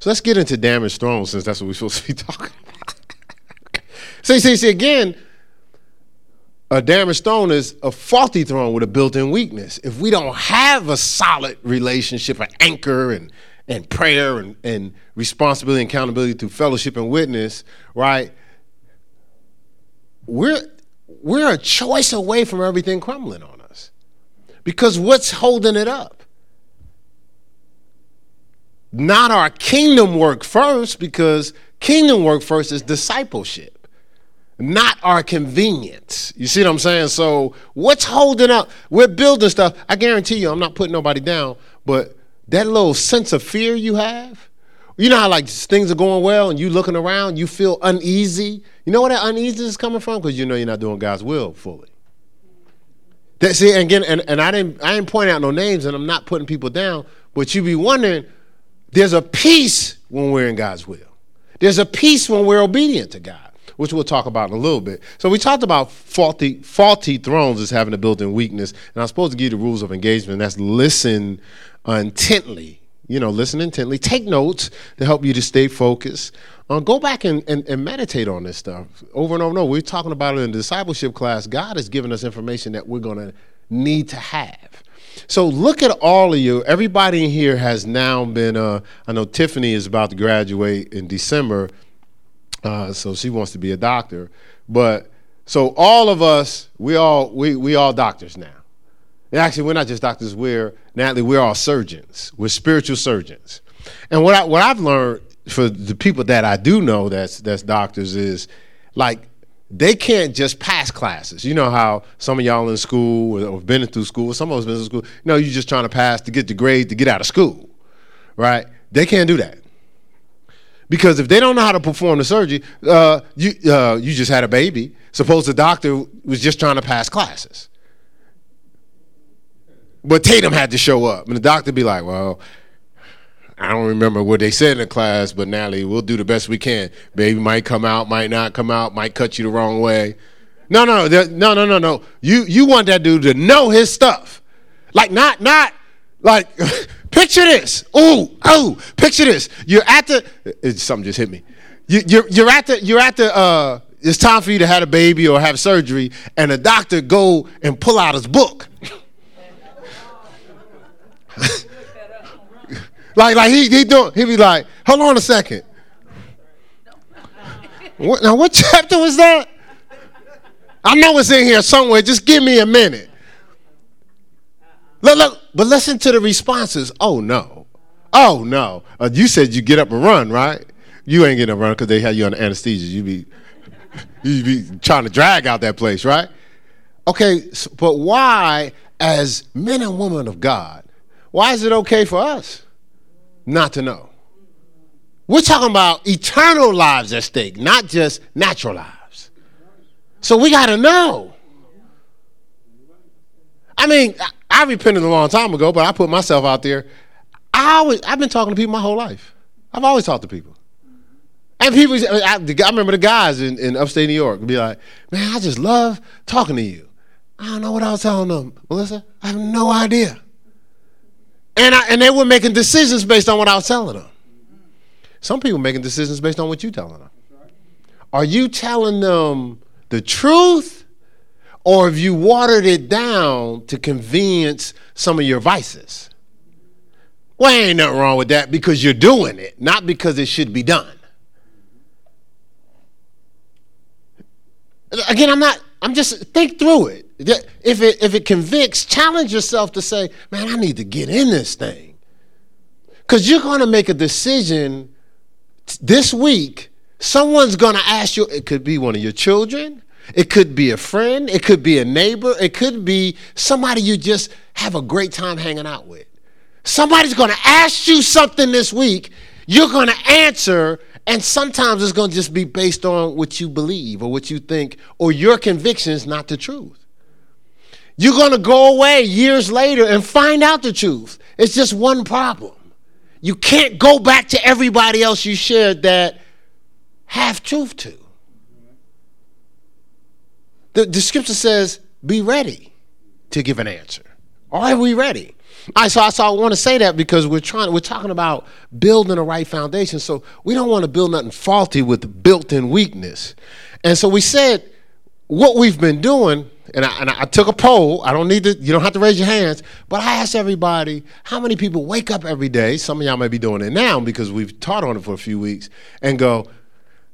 So let's get into damaged thrones since that's what we're supposed to be talking about. see, see, see, again, a damaged throne is a faulty throne with a built-in weakness. If we don't have a solid relationship, an anchor and and prayer and, and responsibility and accountability through fellowship and witness, right? We're we're a choice away from everything crumbling on us. Because what's holding it up? Not our kingdom work first, because kingdom work first is discipleship not our convenience. You see what I'm saying? So, what's holding up? We're building stuff. I guarantee you, I'm not putting nobody down, but that little sense of fear you have, you know how like things are going well and you looking around, you feel uneasy. You know where that uneasiness is coming from? Because you know you're not doing God's will fully. That, see, and again, and, and I didn't I didn't point out no names, and I'm not putting people down, but you be wondering, there's a peace when we're in God's will. There's a peace when we're obedient to God which we'll talk about in a little bit. So we talked about faulty faulty thrones as having a built-in weakness, and I'm supposed to give you the rules of engagement. That's listen intently. You know, listen intently. Take notes to help you to stay focused. Uh, go back and, and, and, meditate on this stuff over and over and over. We're talking about it in the discipleship class. God has given us information that we're going to need to have. So look at all of you. Everybody in here has now been. Uh, I know Tiffany is about to graduate in December uh, so she wants to be a doctor. But so all of us, we all we we all doctors now. And actually, we're not just doctors. We're Natalie. We're all surgeons. We're spiritual surgeons. And what I what I've learned for the people that I do know that's that's doctors is like they can't just pass classes. You know how some of y'all in school or been through school, some of us been in school. You know, you're just trying to pass to get the grade to get out of school, right? They can't do that. Because if they don't know how to perform the surgery, uh, you uh, you just had a baby. Suppose the doctor was just trying to pass classes. But Tatum had to show up, and the doctor be like, "Well, I don't remember what they said in the class, but Natalie, we'll do the best we can. Baby might come out, might not come out, might cut you the wrong way. No, no, no, no, no, no. You you want that dude to know his stuff, like not not like." Picture this. Oh, oh, picture this. You're at the it, something just hit me. You, you're you're at the you're at the uh it's time for you to have a baby or have surgery, and the doctor go and pull out his book. like like he he do he be like, hold on a second. What, now what chapter was that? I know it's in here somewhere. Just give me a minute. Look, look, but listen to the responses. Oh no, oh no. Uh, you said you get up and run, right? You ain't getting up and run because they had you on anesthesia. You be, you be trying to drag out that place, right? Okay, so, but why, as men and women of God, why is it okay for us not to know? We're talking about eternal lives at stake, not just natural lives. So we got to know. I mean, I repented a long time ago, but I put myself out there. I always, I've been talking to people my whole life. I've always talked to people. And people, I, I remember the guys in, in upstate New York be like, man, I just love talking to you. I don't know what I was telling them. Melissa, I have no idea. And, I, and they were making decisions based on what I was telling them. Some people making decisions based on what you're telling them. Are you telling them the truth or have you watered it down to convenience some of your vices? Well, ain't nothing wrong with that because you're doing it, not because it should be done. Again, I'm not, I'm just, think through it. If it, if it convicts, challenge yourself to say, man, I need to get in this thing. Because you're going to make a decision this week. Someone's going to ask you, it could be one of your children, it could be a friend, it could be a neighbor, it could be somebody you just have a great time hanging out with. Somebody's going to ask you something this week, you're going to answer, and sometimes it's going to just be based on what you believe or what you think or your convictions, not the truth. You're going to go away years later and find out the truth. It's just one problem. You can't go back to everybody else you shared that half truth to. The, the scripture says, be ready to give an answer. Are we ready? I so I so I want to say that because we're trying we're talking about building a right foundation. So we don't want to build nothing faulty with built-in weakness. And so we said what we've been doing, and I, and I took a poll. I don't need to, you don't have to raise your hands, but I asked everybody how many people wake up every day. Some of y'all may be doing it now because we've taught on it for a few weeks, and go,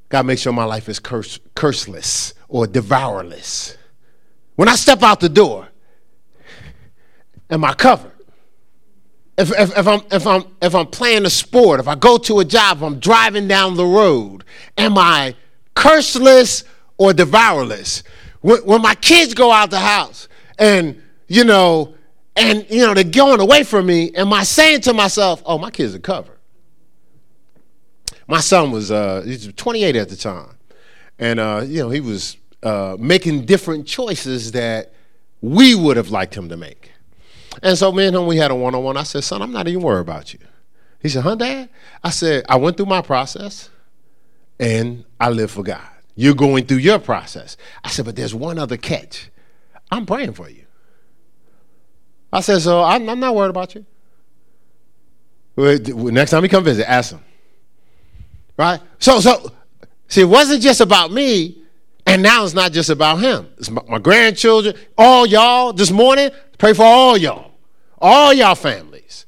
God, make sure my life is curse, curseless or devourless. When I step out the door, am I covered? If, if, if, I'm, if, I'm, if I'm playing a sport, if I go to a job, if I'm driving down the road, am I curseless or devourless? When, when my kids go out the house and, you know, and, you know, they're going away from me, am I saying to myself, oh, my kids are covered? My son was, uh, he was 28 at the time. And, uh, you know, he was uh, making different choices that we would have liked him to make. And so me and him, we had a one-on-one. I said, son, I'm not even worried about you. He said, huh, Dad? I said, I went through my process and I live for God. You're going through your process. I said, but there's one other catch. I'm praying for you. I said, so I'm, I'm not worried about you. Next time he come visit, ask him. Right? So, so, see, it wasn't just about me, and now it's not just about him. It's my, my grandchildren, all y'all this morning, pray for all y'all, all y'all families.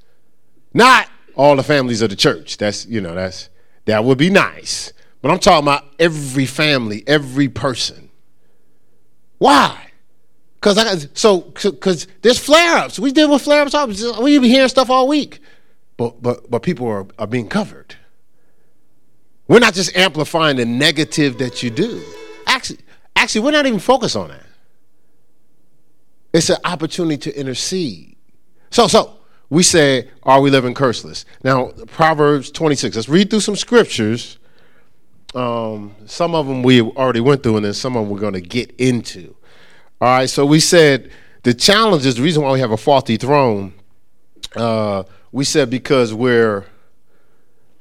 Not all the families of the church. That's, you know, that's, that would be nice. But I'm talking about every family, every person. Why? Because I got so because there's flare ups. We deal with flare ups. We've been hearing stuff all week, but but but people are, are being covered. We're not just amplifying the negative that you do. Actually, actually, we're not even focused on that. It's an opportunity to intercede. So so we say, are we living curseless? Now Proverbs 26. Let's read through some scriptures um, some of them we already went through, and then some of them we're going to get into. All right, so we said the challenge is the reason why we have a faulty throne. Uh, we said because we're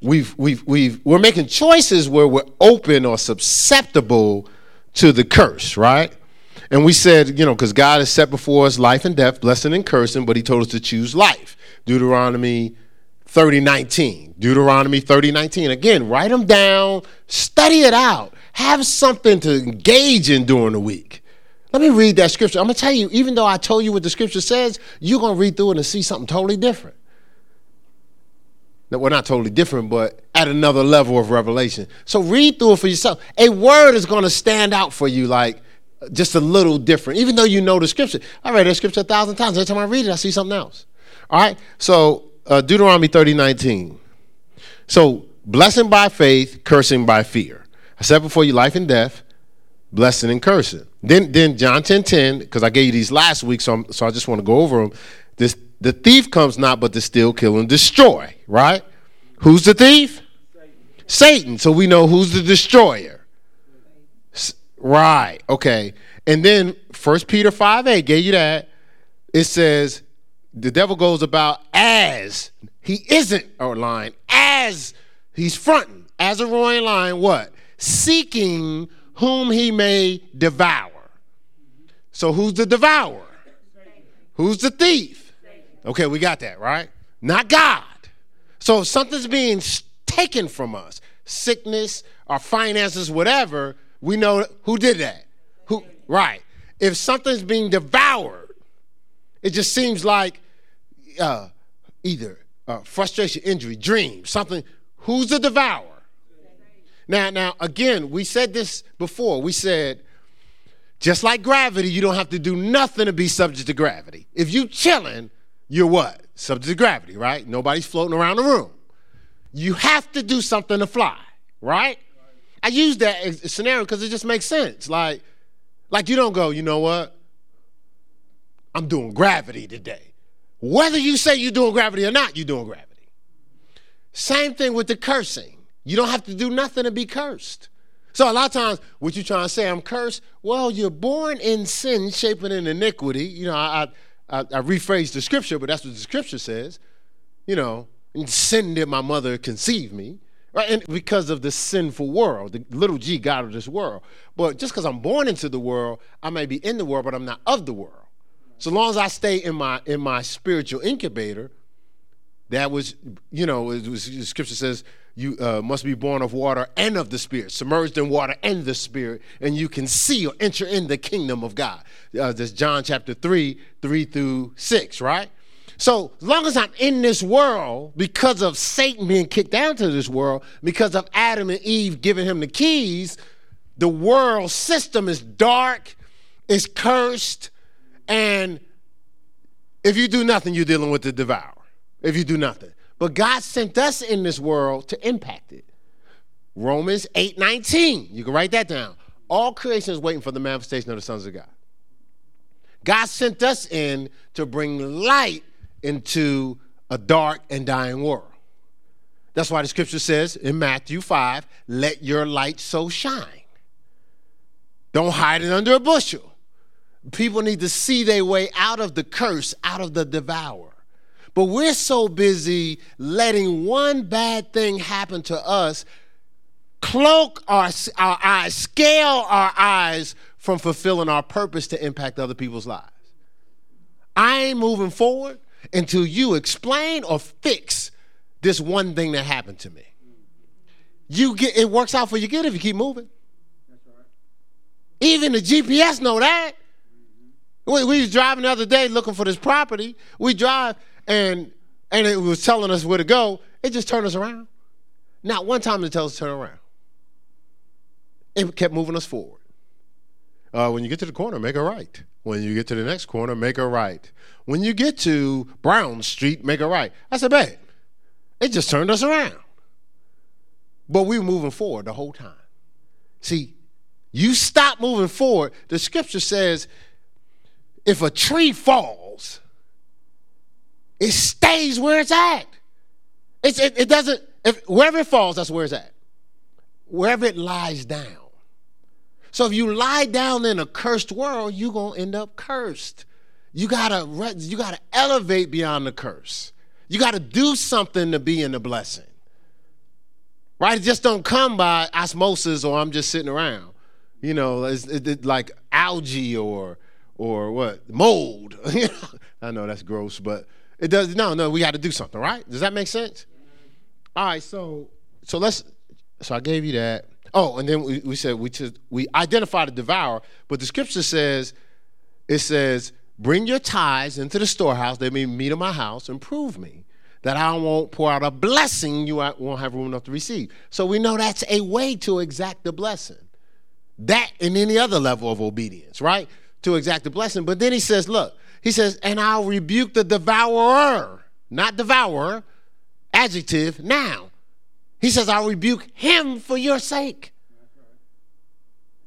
we've we've we've we're making choices where we're open or susceptible to the curse, right? And we said, you know, because God has set before us life and death, blessing and cursing, but He told us to choose life. Deuteronomy 3019. Deuteronomy 3019. Again, write them down, study it out, have something to engage in during the week. Let me read that scripture. I'm going to tell you, even though I told you what the scripture says, you're going to read through it and see something totally different. No, well, not totally different, but at another level of revelation. So read through it for yourself. A word is going to stand out for you like just a little different, even though you know the scripture. I read that scripture a thousand times. Every time I read it, I see something else. All right? So uh, Deuteronomy 30, 19. So, blessing by faith, cursing by fear. I said before you life and death, blessing and cursing. Then, then John 10, 10, because I gave you these last week, so, I'm, so I just want to go over them. This, the thief comes not but to steal, kill, and destroy, right? Who's the thief? Satan. Satan. So we know who's the destroyer. Right, okay. And then First Peter 5 8 gave you that. It says, the devil goes about as he isn't a lion, as he's fronting, as a roaring lion, what? Seeking whom he may devour. So who's the devourer? Who's the thief? Okay, we got that, right? Not God. So if something's being taken from us, sickness, our finances, whatever, we know who did that. Who right. If something's being devoured, it just seems like uh, either uh, frustration, injury, dream, something. Who's the devourer? Now, now, again, we said this before. We said, just like gravity, you don't have to do nothing to be subject to gravity. If you chilling, you're what? Subject to gravity, right? Nobody's floating around the room. You have to do something to fly, right? I use that scenario because it just makes sense. Like, like you don't go, you know what? I'm doing gravity today. Whether you say you're doing gravity or not, you're doing gravity. Same thing with the cursing. You don't have to do nothing to be cursed. So a lot of times, what you trying to say, I'm cursed? Well, you're born in sin, shaping in iniquity. You know, I, I, I rephrase the scripture, but that's what the scripture says. You know, in sin did my mother conceive me. Right? And because of the sinful world, the little g God of this world. But just because I'm born into the world, I may be in the world, but I'm not of the world. So long as I stay in my in my spiritual incubator, that was, you know, it was, the scripture says you uh, must be born of water and of the spirit, submerged in water and the spirit, and you can see or enter in the kingdom of God. Uh, that's John chapter 3, 3 through 6, right? So as long as I'm in this world, because of Satan being kicked down to this world, because of Adam and Eve giving him the keys, the world system is dark, is cursed, and if you do nothing, you're dealing with the devourer. If you do nothing. But God sent us in this world to impact it. Romans 8 19. You can write that down. All creation is waiting for the manifestation of the sons of God. God sent us in to bring light into a dark and dying world. That's why the scripture says in Matthew 5 let your light so shine. Don't hide it under a bushel. People need to see their way out of the curse, out of the devourer. But we're so busy letting one bad thing happen to us cloak our, our eyes, scale our eyes from fulfilling our purpose to impact other people's lives. I ain't moving forward until you explain or fix this one thing that happened to me. You get it works out for you good if you keep moving. Even the GPS know that. We, we was driving the other day looking for this property. We drive and and it was telling us where to go. It just turned us around. Not one time it tell us to turn around. It kept moving us forward. Uh, when you get to the corner, make a right. When you get to the next corner, make a right. When you get to Brown Street, make a right. I said, babe, it just turned us around. But we were moving forward the whole time. See, you stop moving forward. The scripture says if a tree falls, it stays where it's at. It's, it, it doesn't, if, wherever it falls, that's where it's at. Wherever it lies down. So if you lie down in a cursed world, you're going to end up cursed. You gotta, you gotta elevate beyond the curse. You gotta do something to be in the blessing. Right? It just don't come by osmosis or I'm just sitting around. You know, it's, it, like algae or or what mold. I know that's gross, but it does. No, no, we got to do something, right? Does that make sense? All right, so so let's. So I gave you that. Oh, and then we, we said we just, we identify the devourer, but the scripture says, it says, bring your tithes into the storehouse, they may meat in my house, and prove me that I won't pour out a blessing you won't have room enough to receive. So we know that's a way to exact the blessing. That and any other level of obedience, right? To exact the blessing. But then he says, look, he says, and I'll rebuke the devourer, not devourer, adjective, now. He says, I'll rebuke him for your sake.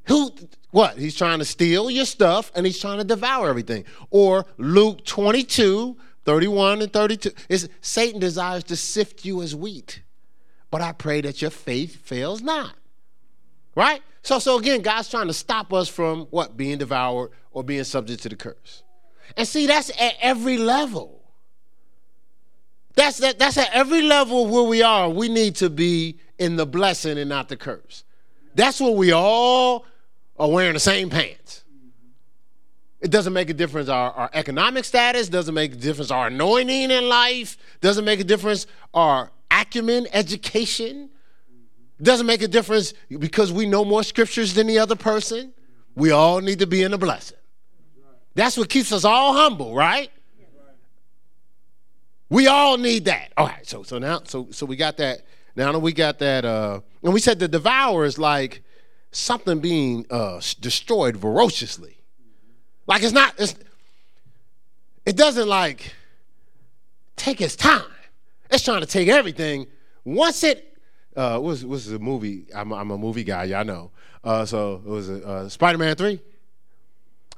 Who, what? He's trying to steal your stuff and he's trying to devour everything. Or Luke 22, 31 and 32. Is Satan desires to sift you as wheat, but I pray that your faith fails not. Right? So, so again, God's trying to stop us from what? Being devoured or being subject to the curse. And see, that's at every level. That's, that, that's at every level where we are. We need to be in the blessing and not the curse. That's where we all are wearing the same pants. It doesn't make a difference our, our economic status, doesn't make a difference our anointing in life, doesn't make a difference our acumen, education. Doesn't make a difference because we know more scriptures than the other person. We all need to be in a blessing. That's what keeps us all humble, right? We all need that. All right, so so now so so we got that. Now that we got that, uh, and we said the devourer is like something being uh, destroyed ferociously. Like it's not. It's, it doesn't like take its time. It's trying to take everything. Once it uh, was was the movie. I'm, I'm a movie guy. Y'all know. Uh, so it was uh, Spider-Man three,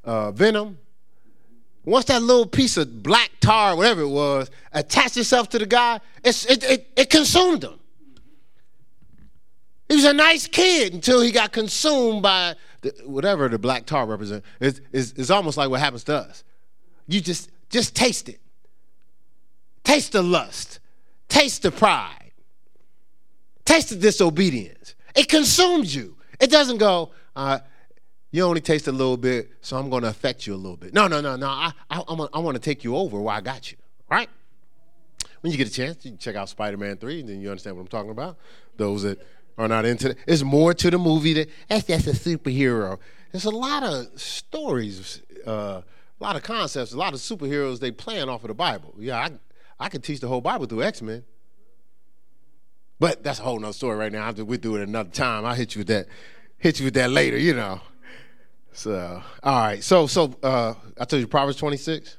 uh, Venom, once that little piece of black tar, whatever it was, attached itself to the guy, it, it, it consumed him. He was a nice kid until he got consumed by the, whatever the black tar represents. It's, it's, it's almost like what happens to us. You just just taste it. Taste the lust. Taste the pride. Taste the disobedience. It consumes you. It doesn't go, uh, you only taste a little bit, so I'm going to affect you a little bit. No, no, no, no. I, I, I want to take you over where I got you. Right? When you get a chance, you check out Spider-Man Three, and then you understand what I'm talking about. Those that are not into it, it's more to the movie that that's that's a superhero. There's a lot of stories, uh, a lot of concepts, a lot of superheroes they playing off of the Bible. Yeah, I I could teach the whole Bible through X Men. But that's a whole nother story right now. We do it another time. I'll hit you with that. Hit you with that later, you know. So all right. So so uh I told you Proverbs 26.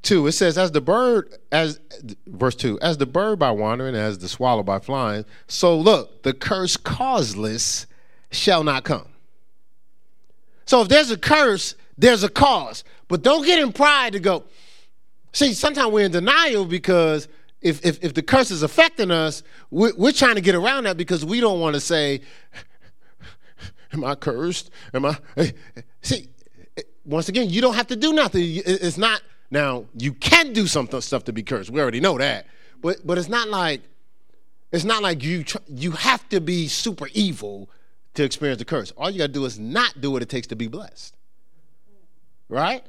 Two, it says, as the bird, as verse two, as the bird by wandering, as the swallow by flying, so look, the curse causeless shall not come. So if there's a curse, there's a cause. But don't get in pride to go. See, sometimes we're in denial because if, if, if the curse is affecting us, we're, we're trying to get around that because we don't want to say, Am I cursed? Am I? See, once again, you don't have to do nothing. It's not, now, you can do some stuff to be cursed. We already know that. But, but it's not like, it's not like you, you have to be super evil to experience the curse. All you got to do is not do what it takes to be blessed. Right?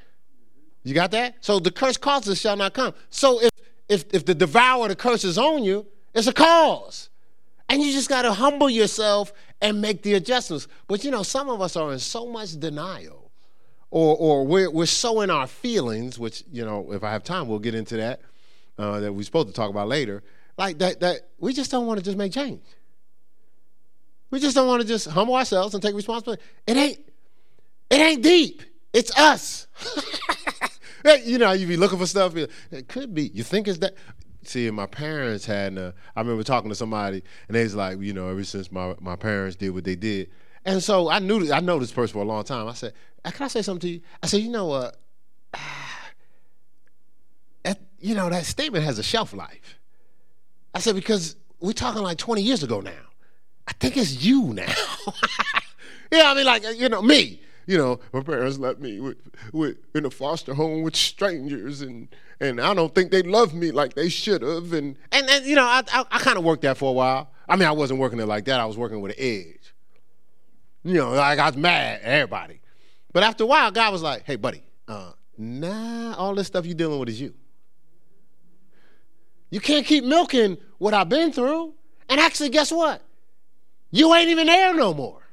You got that? So the curse causes shall not come. So if if if the devourer the curse is on you, it's a cause. And you just got to humble yourself and make the adjustments. But you know, some of us are in so much denial, or or we're we're so in our feelings, which you know, if I have time, we'll get into that. Uh, that we're supposed to talk about later. Like that that we just don't want to just make change. We just don't want to just humble ourselves and take responsibility. It ain't, it ain't deep. It's us. you know, you be looking for stuff. It could be. You think it's that. See, my parents had. A, I remember talking to somebody, and they was like, you know, ever since my my parents did what they did, and so I knew I know this person for a long time. I said, "Can I say something to you?" I said, "You know what? Uh, you know that statement has a shelf life." I said because we're talking like 20 years ago now. I think it's you now. yeah, I mean, like, you know, me. You know, my parents left me with, with, in a foster home with strangers, and and I don't think they love me like they should have. And, and and you know, I I, I kind of worked that for a while. I mean, I wasn't working it like that. I was working with an edge. You know, like I was mad at everybody. But after a while, God was like, "Hey, buddy, uh, nah, all this stuff you're dealing with is you. You can't keep milking what I've been through. And actually, guess what? You ain't even there no more.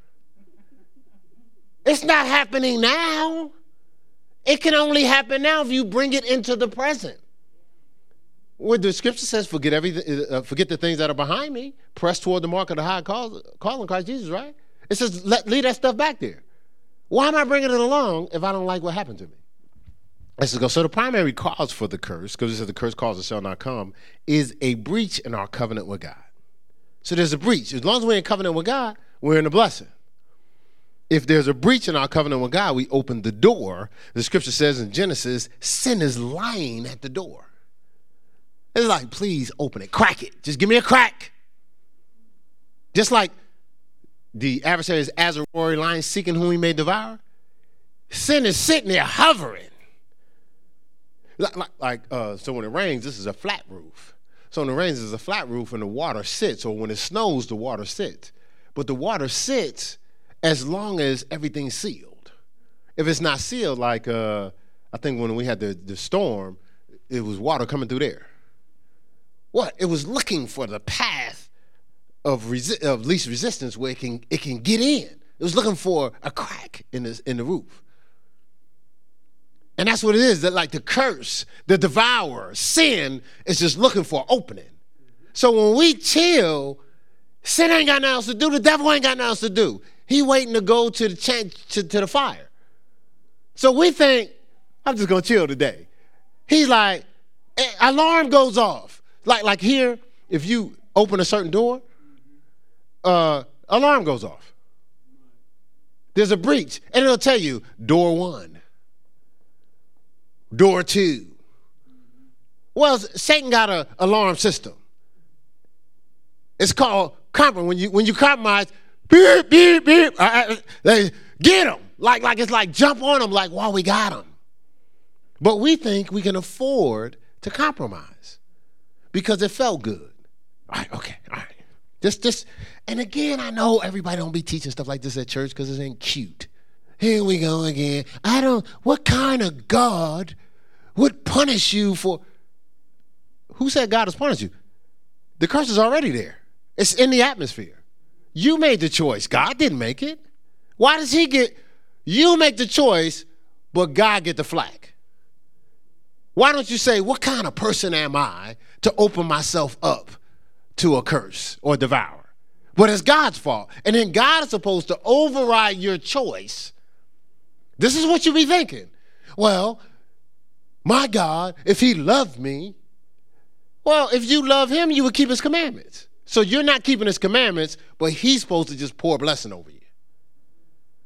It's not happening now. It can only happen now if you bring it into the present. Where the scripture says, forget everything, uh, forget the things that are behind me, press toward the mark of the high call, calling Christ Jesus, right? It says, let, leave that stuff back there. Why am I bringing it along if I don't like what happened to me? Let's go. So the primary cause for the curse, because it says the curse causes shall not come, is a breach in our covenant with God. So there's a breach. As long as we're in covenant with God, we're in a blessing. If there's a breach in our covenant with God, we open the door. The scripture says in Genesis, sin is lying at the door. It's like, please open it, crack it. Just give me a crack. Just like the adversary is as a roaring lion seeking whom he may devour, sin is sitting there hovering. Like, like, like uh, so when it rains, this is a flat roof. So when it rains, it's a flat roof and the water sits, or when it snows, the water sits. But the water sits as long as everything's sealed. If it's not sealed, like uh, I think when we had the, the storm, it was water coming through there. What? It was looking for the path of, resi- of least resistance where it can, it can get in. It was looking for a crack in the, in the roof. And that's what it is. That like the curse, the devourer, sin is just looking for an opening. So when we chill, sin ain't got nothing else to do. The devil ain't got nothing else to do. He waiting to go to the ch- to, to the fire. So we think, I'm just gonna chill today. He's like, eh, alarm goes off. Like like here, if you open a certain door, uh, alarm goes off. There's a breach, and it'll tell you door one door two. Well, Satan got an alarm system. It's called compromise. When you when you compromise, beep beep beep, they get them like like it's like jump on them like wow we got them. But we think we can afford to compromise because it felt good. All right, okay, all right. Just just and again, I know everybody don't be teaching stuff like this at church because it ain't cute. here we go again. I don't, what kind of God would punish you for? Who said God has punished you? The curse is already there, it's in the atmosphere. You made the choice, God didn't make it. Why does He get, you make the choice, but God get the flack? Why don't you say, What kind of person am I to open myself up to a curse or devour? But it's God's fault. And then God is supposed to override your choice. This is what you be thinking. Well, my God, if He loved me, well, if you love Him, you would keep His commandments. So you're not keeping His commandments, but He's supposed to just pour blessing over you.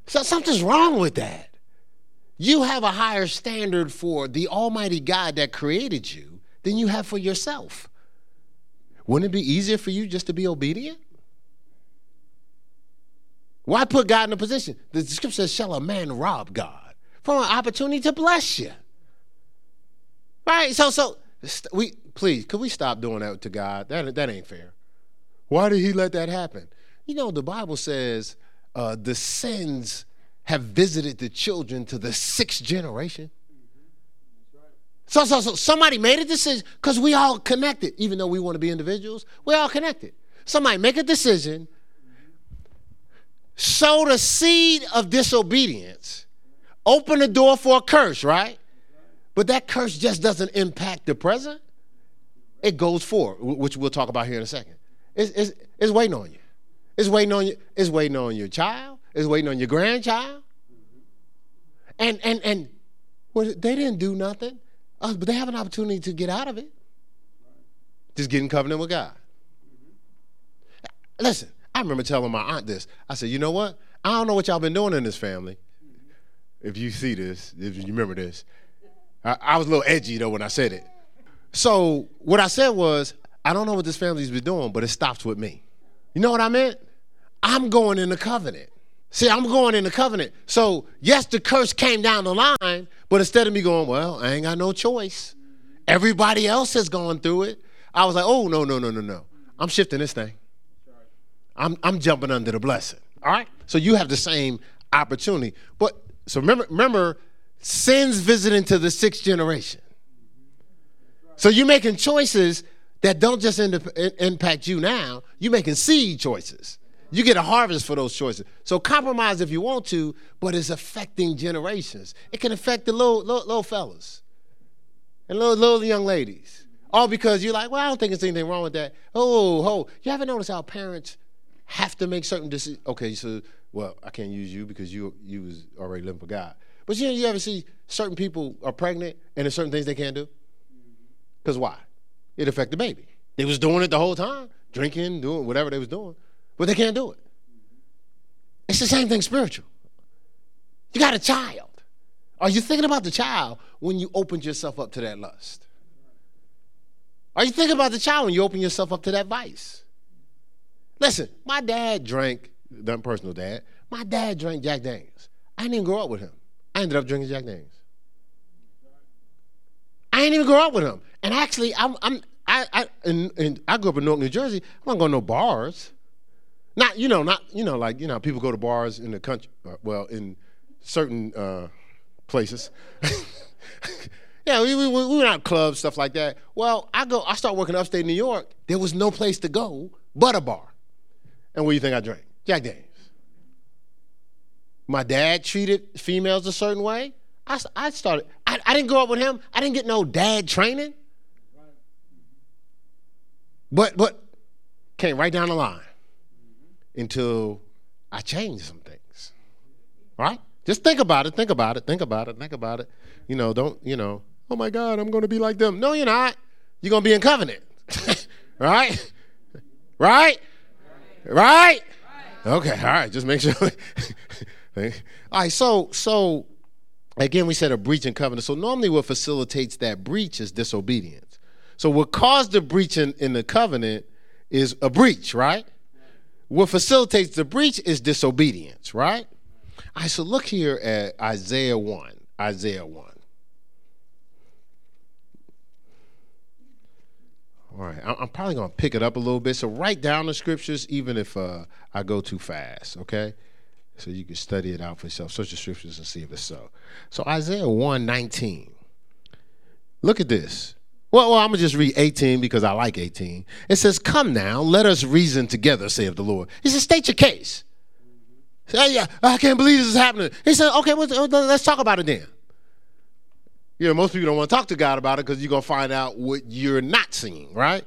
So something's wrong with that. You have a higher standard for the Almighty God that created you than you have for yourself. Wouldn't it be easier for you just to be obedient? Why put God in a position? The scripture says, Shall a man rob God from an opportunity to bless you? Right? So, so we please, could we stop doing that to God? That, that ain't fair. Why did he let that happen? You know, the Bible says uh, the sins have visited the children to the sixth generation. So, so, so somebody made a decision because we all connected, even though we want to be individuals, we all connected. Somebody make a decision, sow the seed of disobedience, open the door for a curse, right? But that curse just doesn't impact the present. It goes forward, which we'll talk about here in a second. It's, it's, it's waiting on you. It's waiting on you. It's waiting on your child It's waiting on your grandchild. And and and well, they didn't do nothing, uh, but they have an opportunity to get out of it. Just get in covenant with God. Listen, I remember telling my aunt this. I said, you know what? I don't know what y'all been doing in this family. If you see this, if you remember this, I, I was a little edgy though when I said it. So what I said was, I don't know what this family's been doing, but it stops with me. You know what I meant? I'm going in the covenant. See, I'm going in the covenant. So, yes, the curse came down the line, but instead of me going, well, I ain't got no choice. Everybody else has gone through it. I was like, oh, no, no, no, no, no. I'm shifting this thing. I'm, I'm jumping under the blessing. All right? So you have the same opportunity. But so remember, remember, sins visiting to the sixth generation. So you're making choices that don't just impact you now, you're making seed choices. You get a harvest for those choices. So compromise if you want to, but it's affecting generations. It can affect the little, little, little fellas and little, little young ladies. All because you're like, well, I don't think there's anything wrong with that. Oh, oh, you haven't noticed how parents have to make certain decisions? Okay, so well, I can't use you because you you was already living for God. But you know, you ever see certain people are pregnant and there's certain things they can't do? Because why? It affect the baby. They was doing it the whole time, drinking, doing whatever they was doing but they can't do it. It's the same thing spiritual. You got a child. Are you thinking about the child when you opened yourself up to that lust? Are you thinking about the child when you open yourself up to that vice? Listen, my dad drank, not personal dad, my dad drank Jack Daniels. I didn't even grow up with him. I ended up drinking Jack Daniels. I didn't even grow up with him. And actually, I'm, I'm I, I, and, and I grew up in Newark, New Jersey. I'm not going to no bars. Not you know, not you know, like you know, people go to bars in the country. Uh, well, in certain uh, places. yeah, we, we, we went out clubs, stuff like that. Well, I go. I start working upstate New York. There was no place to go but a bar. And what do you think I drank? Jack Daniels. My dad treated females a certain way. I, I started. I, I didn't grow up with him. I didn't get no dad training. But but came right down the line until I changed some things. Right? Just think about it, think about it, think about it, think about it. You know, don't, you know, oh my God, I'm going to be like them. No, you're not. You're going to be in covenant. right? Right? Right? Okay, all right, just make sure. all right, so so again, we said a breach in covenant. So normally what facilitates that breach is disobedience. So what caused the breach in, in the covenant is a breach, right? What facilitates the breach is disobedience, right? I right, so look here at Isaiah 1. Isaiah 1. All right, I'm probably going to pick it up a little bit. So write down the scriptures, even if uh, I go too fast, okay? So you can study it out for yourself. Search the scriptures and see if it's so. So Isaiah 119. Look at this. Well, well, I'm going to just read 18 because I like 18. It says, Come now, let us reason together, saith the Lord. He says, State your case. Yeah, I can't believe this is happening. He said, Okay, well, let's talk about it then. You know, most people don't want to talk to God about it because you're going to find out what you're not seeing, right?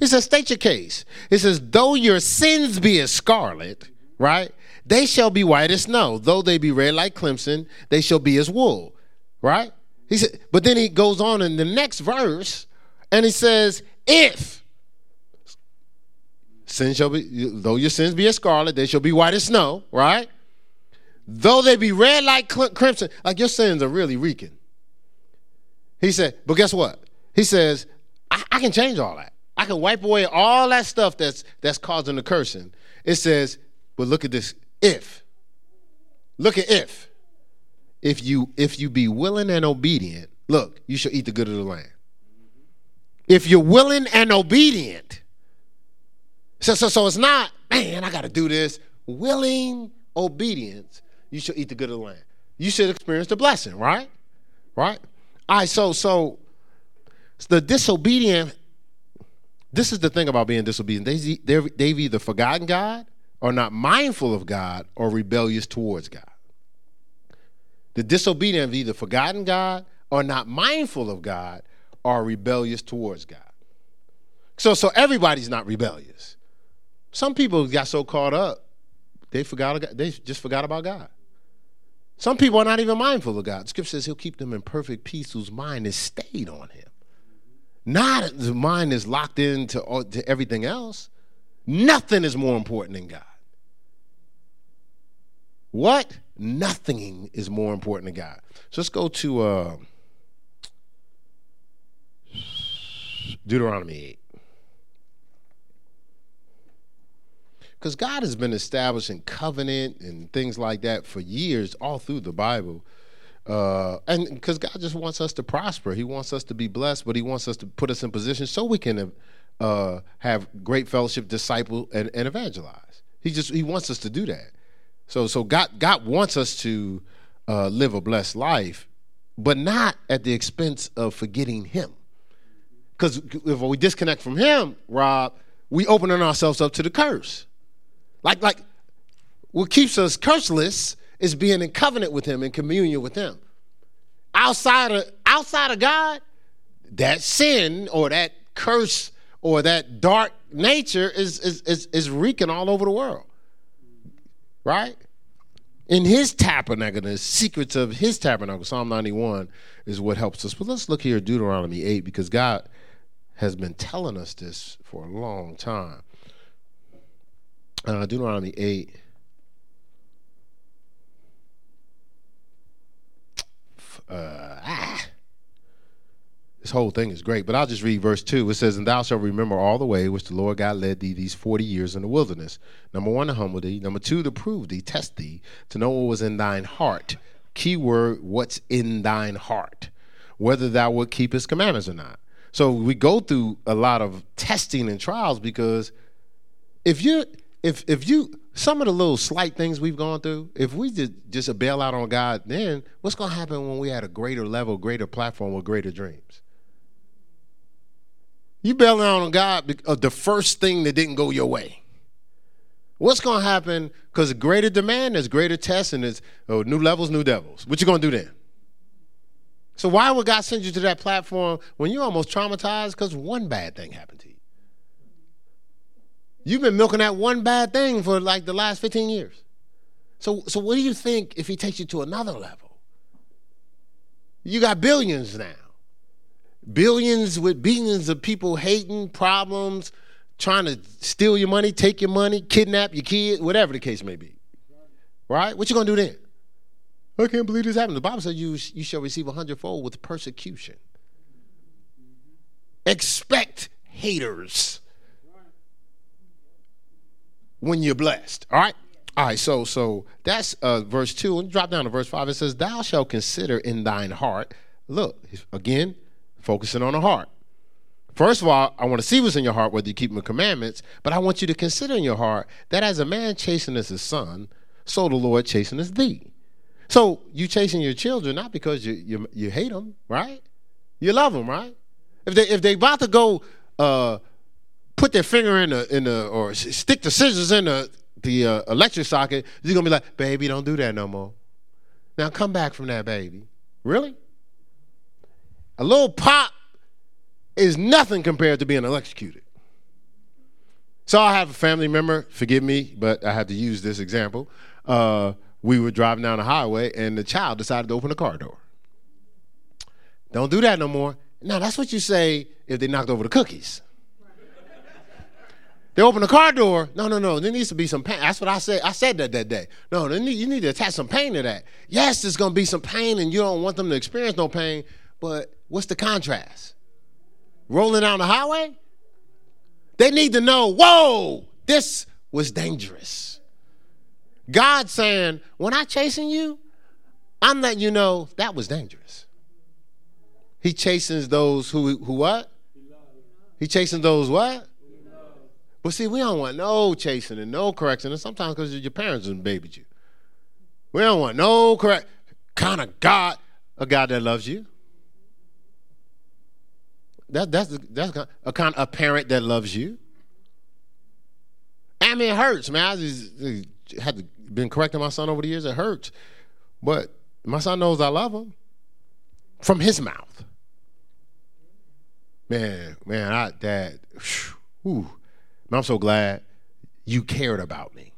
It says, State your case. It says, Though your sins be as scarlet, right? They shall be white as snow. Though they be red like crimson, they shall be as wool, right? He said, but then he goes on in the next verse and he says, if sin shall be, though your sins be as scarlet, they shall be white as snow, right? Though they be red like crimson, like your sins are really reeking. He said, but guess what? He says, I, I can change all that. I can wipe away all that stuff that's that's causing the cursing. It says, but look at this if. Look at if if you if you be willing and obedient, look, you shall eat the good of the land. If you're willing and obedient, so so so it's not, man, I got to do this. Willing obedience, you shall eat the good of the land. You should experience the blessing, right? Right? All right, so so the disobedient. This is the thing about being disobedient. They, they've either forgotten God, or not mindful of God, or rebellious towards God. The disobedient have either forgotten God or not mindful of God or rebellious towards God. So, so everybody's not rebellious. Some people got so caught up, they forgot. They just forgot about God. Some people are not even mindful of God. Scripture says He'll keep them in perfect peace whose mind is stayed on Him. Not the mind is locked into to everything else. Nothing is more important than God. What? Nothing is more important than God. So let's go to uh, Deuteronomy 8. Because God has been establishing covenant and things like that for years, all through the Bible. Uh, and because God just wants us to prosper, He wants us to be blessed, but He wants us to put us in position so we can uh, have great fellowship, disciple, and, and evangelize. He just He wants us to do that. So so God God wants us to uh, live a blessed life, but not at the expense of forgetting Him. Because if we disconnect from Him, Rob, we opening ourselves up to the curse. Like like what keeps us curseless is being in covenant with Him in communion with Him. Outside of outside of God, that sin or that curse or that dark nature is is is, is wreaking all over the world right? In his tabernacle, the secrets of his tabernacle, Psalm 91 is what helps us. But let's look here at Deuteronomy 8 because God has been telling us this for a long time. Uh, Deuteronomy 8. Uh, ah. This whole thing is great, but I'll just read verse 2. It says, And thou shalt remember all the way which the Lord God led thee these 40 years in the wilderness. Number one, to humble thee. Number two, to prove thee, test thee, to know what was in thine heart. Key word, what's in thine heart, whether thou would keep his commandments or not. So we go through a lot of testing and trials because if you if if you some of the little slight things we've gone through, if we just just a bail out on God, then what's gonna happen when we at a greater level, greater platform with greater dreams? You bailing out on God of uh, the first thing that didn't go your way. What's to happen? Because greater demand, there's greater tests, and there's oh, new levels, new devils. What you to do then? So why would God send you to that platform when you're almost traumatized because one bad thing happened to you? You've been milking that one bad thing for like the last 15 years. So, so what do you think if he takes you to another level? You got billions now billions with billions of people hating, problems, trying to steal your money, take your money, kidnap your kid, whatever the case may be. Right? What you gonna do then? I can't believe this happened. The Bible says you, you shall receive a hundredfold with persecution. Expect haters when you're blessed. All right? All right, so so that's uh, verse two. And drop down to verse five. It says, "Thou shalt consider in thine heart." Look again focusing on the heart. First of all, I want to see what's in your heart, whether you keep my commandments, but I want you to consider in your heart that as a man chasteneth his son, so the Lord chasteneth thee. So you chasing your children not because you you, you hate them, right? You love them, right? If they if they about to go uh, put their finger in the in the or stick the scissors in the the uh, electric socket, you're gonna be like, baby, don't do that no more. Now come back from that, baby. Really? A little pop is nothing compared to being electrocuted. So I have a family member, forgive me, but I had to use this example. Uh, we were driving down the highway and the child decided to open the car door. Don't do that no more. Now, that's what you say if they knocked over the cookies. They open the car door. No, no, no. There needs to be some pain. That's what I said. I said that that day. No, you need to attach some pain to that. Yes, there's going to be some pain, and you don't want them to experience no pain. But what's the contrast? Rolling down the highway? They need to know. Whoa, this was dangerous. God saying, when I chasing you, I'm letting you know that was dangerous. He chastens those who who what? He chastens those what? But see, we don't want no chasing and no correction, and sometimes because your parents didn't babied you. We don't want no correct kind of God, a God that loves you. That, that's that's a kind of a parent that loves you. I mean, it hurts, man. I just, had been correcting my son over the years. It hurts, but my son knows I love him from his mouth. Man, man, I dad, whew, I'm so glad you cared about me.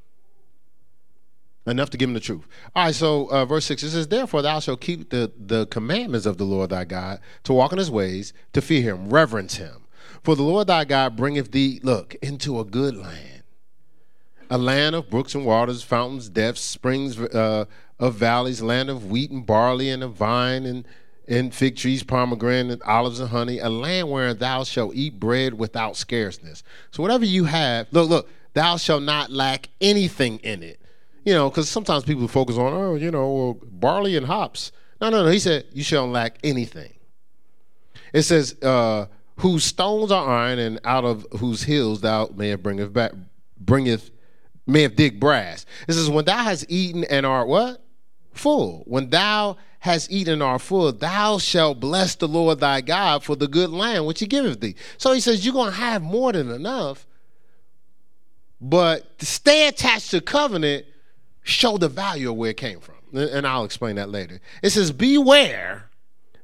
Enough to give him the truth. All right, so uh, verse 6 it says, Therefore thou shalt keep the, the commandments of the Lord thy God, to walk in his ways, to fear him, reverence him. For the Lord thy God bringeth thee, look, into a good land, a land of brooks and waters, fountains, depths, springs uh, of valleys, land of wheat and barley and of vine and and fig trees, pomegranate, olives, and honey, a land where thou shalt eat bread without scarceness. So whatever you have, look, look, thou shalt not lack anything in it. You know, because sometimes people focus on, oh, you know, barley and hops. No, no, no. He said, you shall lack anything. It says, uh, whose stones are iron, and out of whose hills thou mayest bringeth back, bringeth, mayest dig brass. It says, when thou hast eaten and art what? Full. When thou has eaten our food, thou shalt bless the Lord thy God for the good land which he giveth thee. So he says, You're to have more than enough, but to stay attached to covenant, show the value of where it came from. And I'll explain that later. It says, Beware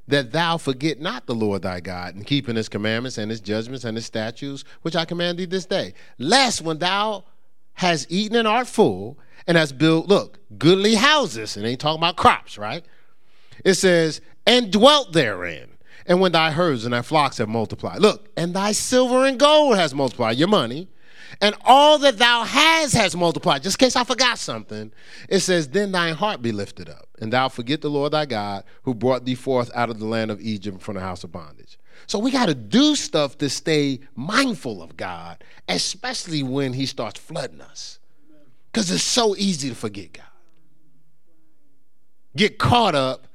that thou forget not the Lord thy God, in keeping his commandments and his judgments and his statutes, which I command thee this day. Lest when thou hast eaten and art full, and hast built, look, goodly houses, and ain't talking about crops, right? It says, and dwelt therein. And when thy herds and thy flocks have multiplied. Look, and thy silver and gold has multiplied, your money, and all that thou hast has multiplied. Just in case I forgot something, it says, Then thine heart be lifted up, and thou forget the Lord thy God, who brought thee forth out of the land of Egypt from the house of bondage. So we got to do stuff to stay mindful of God, especially when he starts flooding us. Because it's so easy to forget God. Get caught up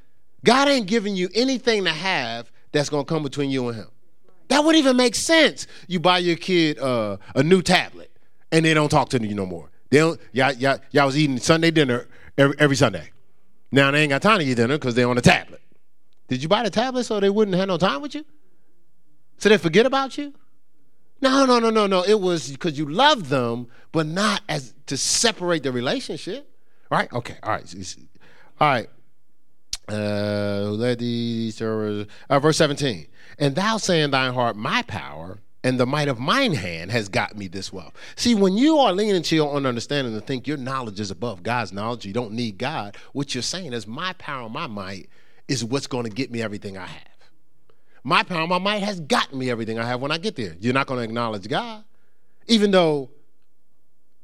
God ain't giving you anything to have that's going to come between you and him. That wouldn't even make sense. You buy your kid uh, a new tablet and they don't talk to you no more. They don't, y'all, y'all, y'all was eating Sunday dinner every, every Sunday. Now they ain't got time to eat dinner because they're on a tablet. Did you buy the tablet so they wouldn't have no time with you? So they forget about you? No, no, no, no, no. It was because you love them, but not as to separate the relationship. Right? Okay. All right. All right. Uh, led these uh, verse 17. And thou say in thine heart, My power and the might of mine hand has got me this wealth. See, when you are leaning to your own understanding and think your knowledge is above God's knowledge, you don't need God, what you're saying is, My power, and my might is what's going to get me everything I have. My power, my might has gotten me everything I have when I get there. You're not going to acknowledge God, even though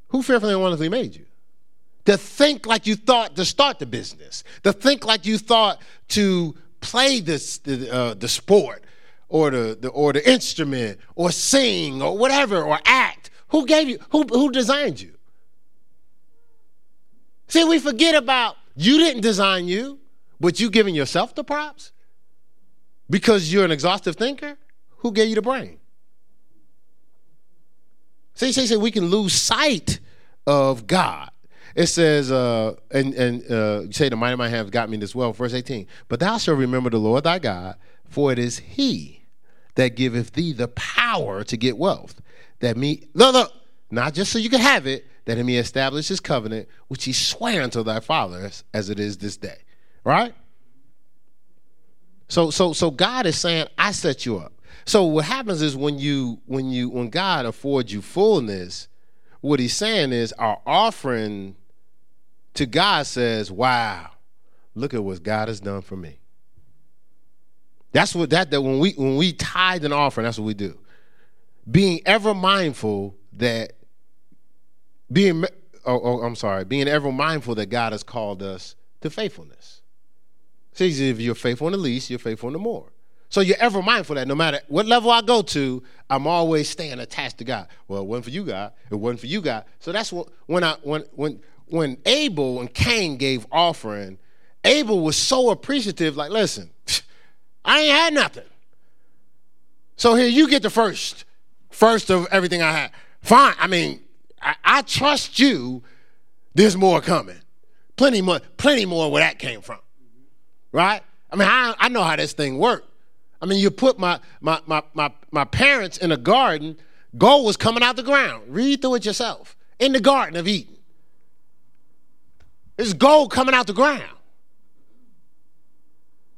who fearfully and wonderfully made you? to think like you thought to start the business, to think like you thought to play this uh, the sport or the, the or the instrument or sing or whatever or act. Who gave you? Who who designed you? See, we forget about you didn't design you, but you giving yourself the props because you're an exhaustive thinker. Who gave you the brain? See, see, see, we can lose sight of God It says, uh, and and uh, you say the might of my hand got me this well, Verse 18. But thou shalt remember the Lord thy God, for it is he that giveth thee the power to get wealth. That me, look, look, not just so you can have it, that he may establish his covenant, which he sware unto thy fathers, as it is this day. Right? So, so, so God is saying, I set you up. So what happens is when you, when you, when God affords you fullness, what He's saying is our offering to God says, "Wow, look at what God has done for me." That's what that that when we when we tithe an offering, that's what we do. Being ever mindful that being oh, oh, I'm sorry, being ever mindful that God has called us to faithfulness. See, if you're faithful in the least, you're faithful in the more. So you're ever mindful that no matter what level I go to, I'm always staying attached to God. Well, it wasn't for you, God. It wasn't for you, God. So that's what when I when when when Abel and Cain gave offering, Abel was so appreciative, like, listen, I ain't had nothing. So here you get the first, first of everything I had. Fine. I mean, I, I trust you. There's more coming. Plenty more, plenty more where that came from. Right? I mean, I, I know how this thing worked. I mean, you put my, my, my, my, my parents in a garden, gold was coming out the ground. Read through it yourself. In the Garden of Eden. There's gold coming out the ground.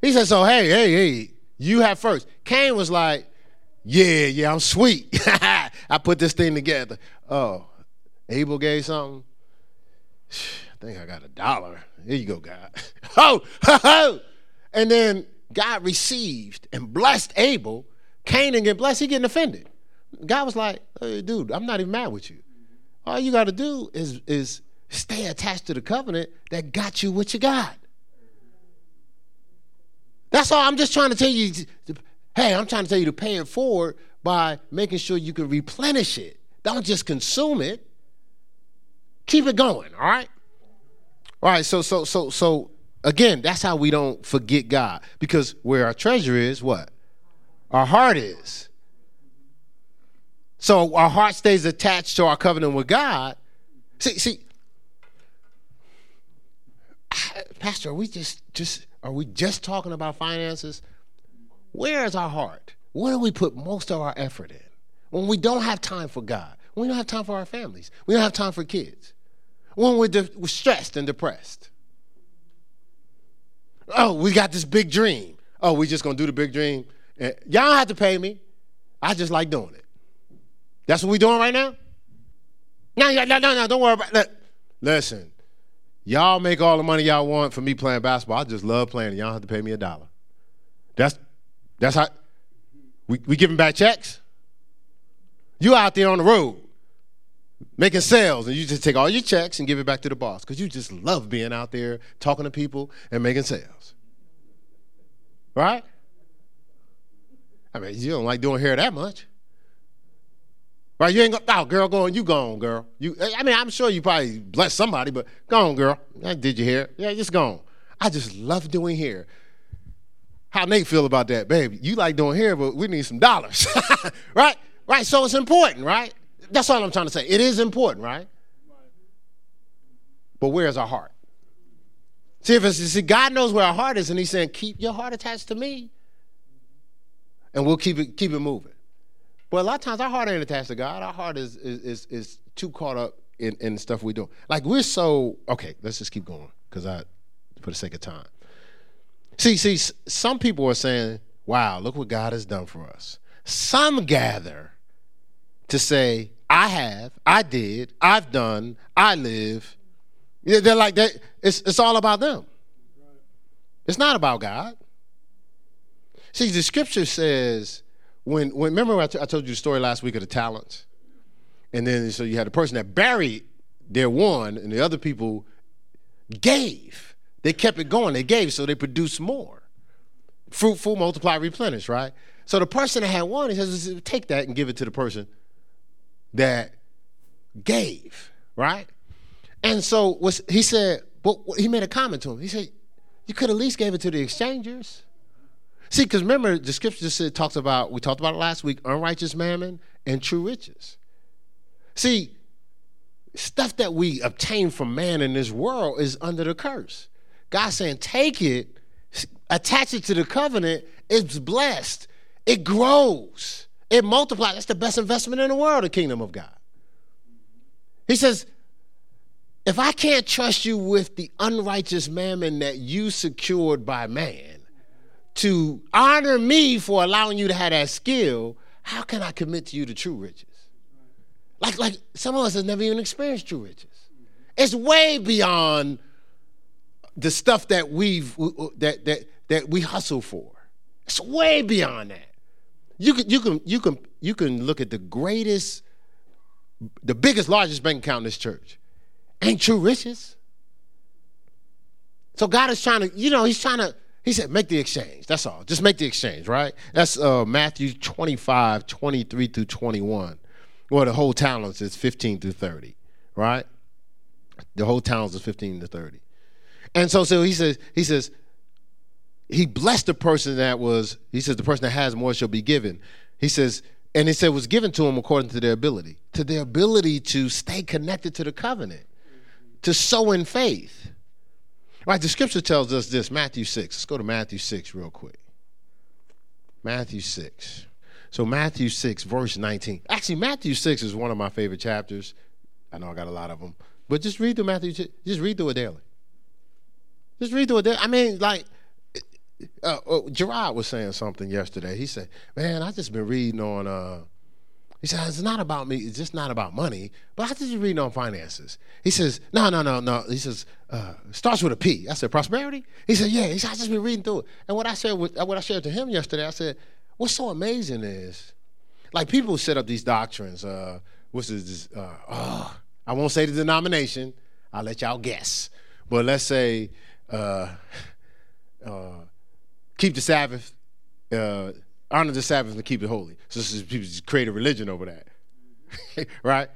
He said, So, hey, hey, hey, you have first. Cain was like, Yeah, yeah, I'm sweet. I put this thing together. Oh, Abel gave something. I think I got a dollar. Here you go, God. oh, ho, ho. And then God received and blessed Abel. Cain didn't get blessed, he getting offended. God was like, hey, dude, I'm not even mad with you. All you got to do is, is stay attached to the covenant that got you what you got. That's all I'm just trying to tell you. Hey, I'm trying to tell you to pay it forward by making sure you can replenish it. Don't just consume it. Keep it going, all right? All right, so so so so again, that's how we don't forget God. Because where our treasure is, what? Our heart is. So our heart stays attached to our covenant with God. See, see, Pastor, we just just are we just talking about finances? Where is our heart? Where do we put most of our effort in? When we don't have time for God, when we don't have time for our families, we don't have time for kids, when we're, de- we're stressed and depressed. Oh, we got this big dream. Oh, we just gonna do the big dream. And y'all don't have to pay me. I just like doing it. That's what we doing right now? No, no, no, no, don't worry about that. Listen, Y'all make all the money y'all want for me playing basketball. I just love playing. Y'all have to pay me a dollar. That's that's how we, we giving back checks. You out there on the road making sales, and you just take all your checks and give it back to the boss because you just love being out there talking to people and making sales. Right? I mean, you don't like doing hair that much. Right? You ain't go, oh, girl, go on. You go on, girl. You, I mean, I'm sure you probably blessed somebody, but go on, girl. Did your hair. Yeah, just go on. I just love doing hair. How Nate feel about that, baby? You like doing hair, but we need some dollars, right? Right. So it's important, right? That's all I'm trying to say. It is important, right? But where's our heart? See, if it's see, God knows where our heart is, and He's saying, keep your heart attached to me, and we'll keep it keep it moving. But a lot of times our heart ain't attached to God. Our heart is is is, is too caught up in, in stuff we do. Like we're so okay. Let's just keep going because I, for the sake of time. See, see, some people are saying, "Wow, look what God has done for us." Some gather to say, "I have, I did, I've done, I live." They're like that. It's it's all about them. It's not about God. See, the scripture says when, when remember I, t- I told you the story last week of the talents, and then so you had a person that buried their one, and the other people gave. They kept it going. They gave, so they produced more. Fruitful, multiply, replenish. Right. So the person that had one, he says, take that and give it to the person that gave. Right. And so was he said, but he made a comment to him. He said, you could at least gave it to the exchangers. See, because remember, the scripture just said, talks about, we talked about it last week, unrighteous mammon and true riches. See, stuff that we obtain from man in this world is under the curse. God's saying, take it, attach it to the covenant, it's blessed, it grows, it multiplies. That's the best investment in the world, the kingdom of God. He says, if I can't trust you with the unrighteous mammon that you secured by man to honor me for allowing you to have that skill, how can I commit to you the true riches? Like, like some of us have never even experienced true riches. It's way beyond the stuff that we've that that that we hustle for. It's way beyond that. You can you can you can you can look at the greatest, the biggest, largest bank account in this church. Ain't true riches. So God is trying to, you know, He's trying to, He said, make the exchange. That's all. Just make the exchange, right? That's uh, Matthew 25, 23 through 21. Well, the whole talents is 15 through 30, right? The whole talents is 15 to 30. And so, so he says, he says, he blessed the person that was, he says, the person that has more shall be given. He says, and he said was given to him according to their ability, to their ability to stay connected to the covenant, to sow in faith. Right, the scripture tells us this, Matthew 6. Let's go to Matthew 6 real quick. Matthew 6. So Matthew 6, verse 19. Actually, Matthew 6 is one of my favorite chapters. I know I got a lot of them. But just read through Matthew, just read through it daily. Just read through it daily. I mean, like, uh, uh, Gerard was saying something yesterday. He said, man, I just been reading on, uh, he says, it's not about me, it's just not about money, but I just reading on finances. He says, no, no, no, no. He says, uh, starts with a P. I said, prosperity? He said, yeah. He said, I just been reading through it. And what I said with, what I shared to him yesterday, I said, what's so amazing is, like people set up these doctrines. Uh, this? Uh, oh, I won't say the denomination. I'll let y'all guess. But let's say, uh, uh, keep the Sabbath, uh, honor the Sabbath, and keep it holy. So people just create a religion over that, right?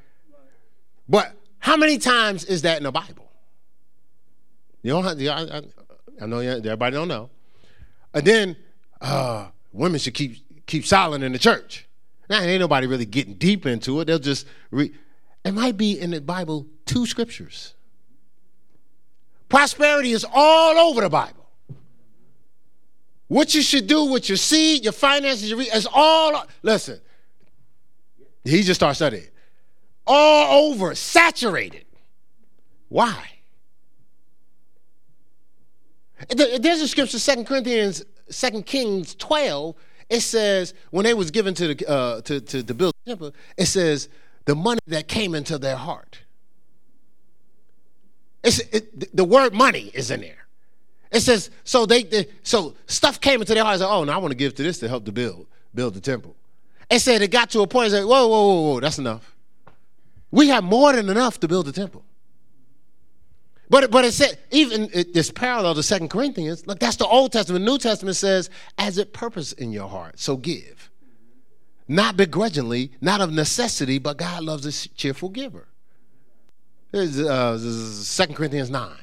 But how many times is that in the Bible? You don't have. I, I, I know everybody don't know. And then uh, women should keep keep silent in the church. Now ain't nobody really getting deep into it. They'll just read. It might be in the Bible two scriptures. Prosperity is all over the Bible. What you should do with your seed, your finances, your it's all listen. He just started studying. All over, saturated. Why? There's a scripture, Second Corinthians, Second Kings 12. It says when they was given to the uh, to, to, to build the temple, it says the money that came into their heart. It's, it, the word money is in there. It says, so they, they so stuff came into their hearts. Like, oh, now I want to give to this to help to build, build the temple. It said it got to a point. Said, whoa, whoa, whoa, whoa, that's enough. We have more than enough to build the temple. But but it said even it, this parallel to Second Corinthians. Look, that's the Old Testament. New Testament says, as it purpose in your heart, so give, not begrudgingly, not of necessity, but God loves a cheerful giver. Uh, Second Corinthians nine.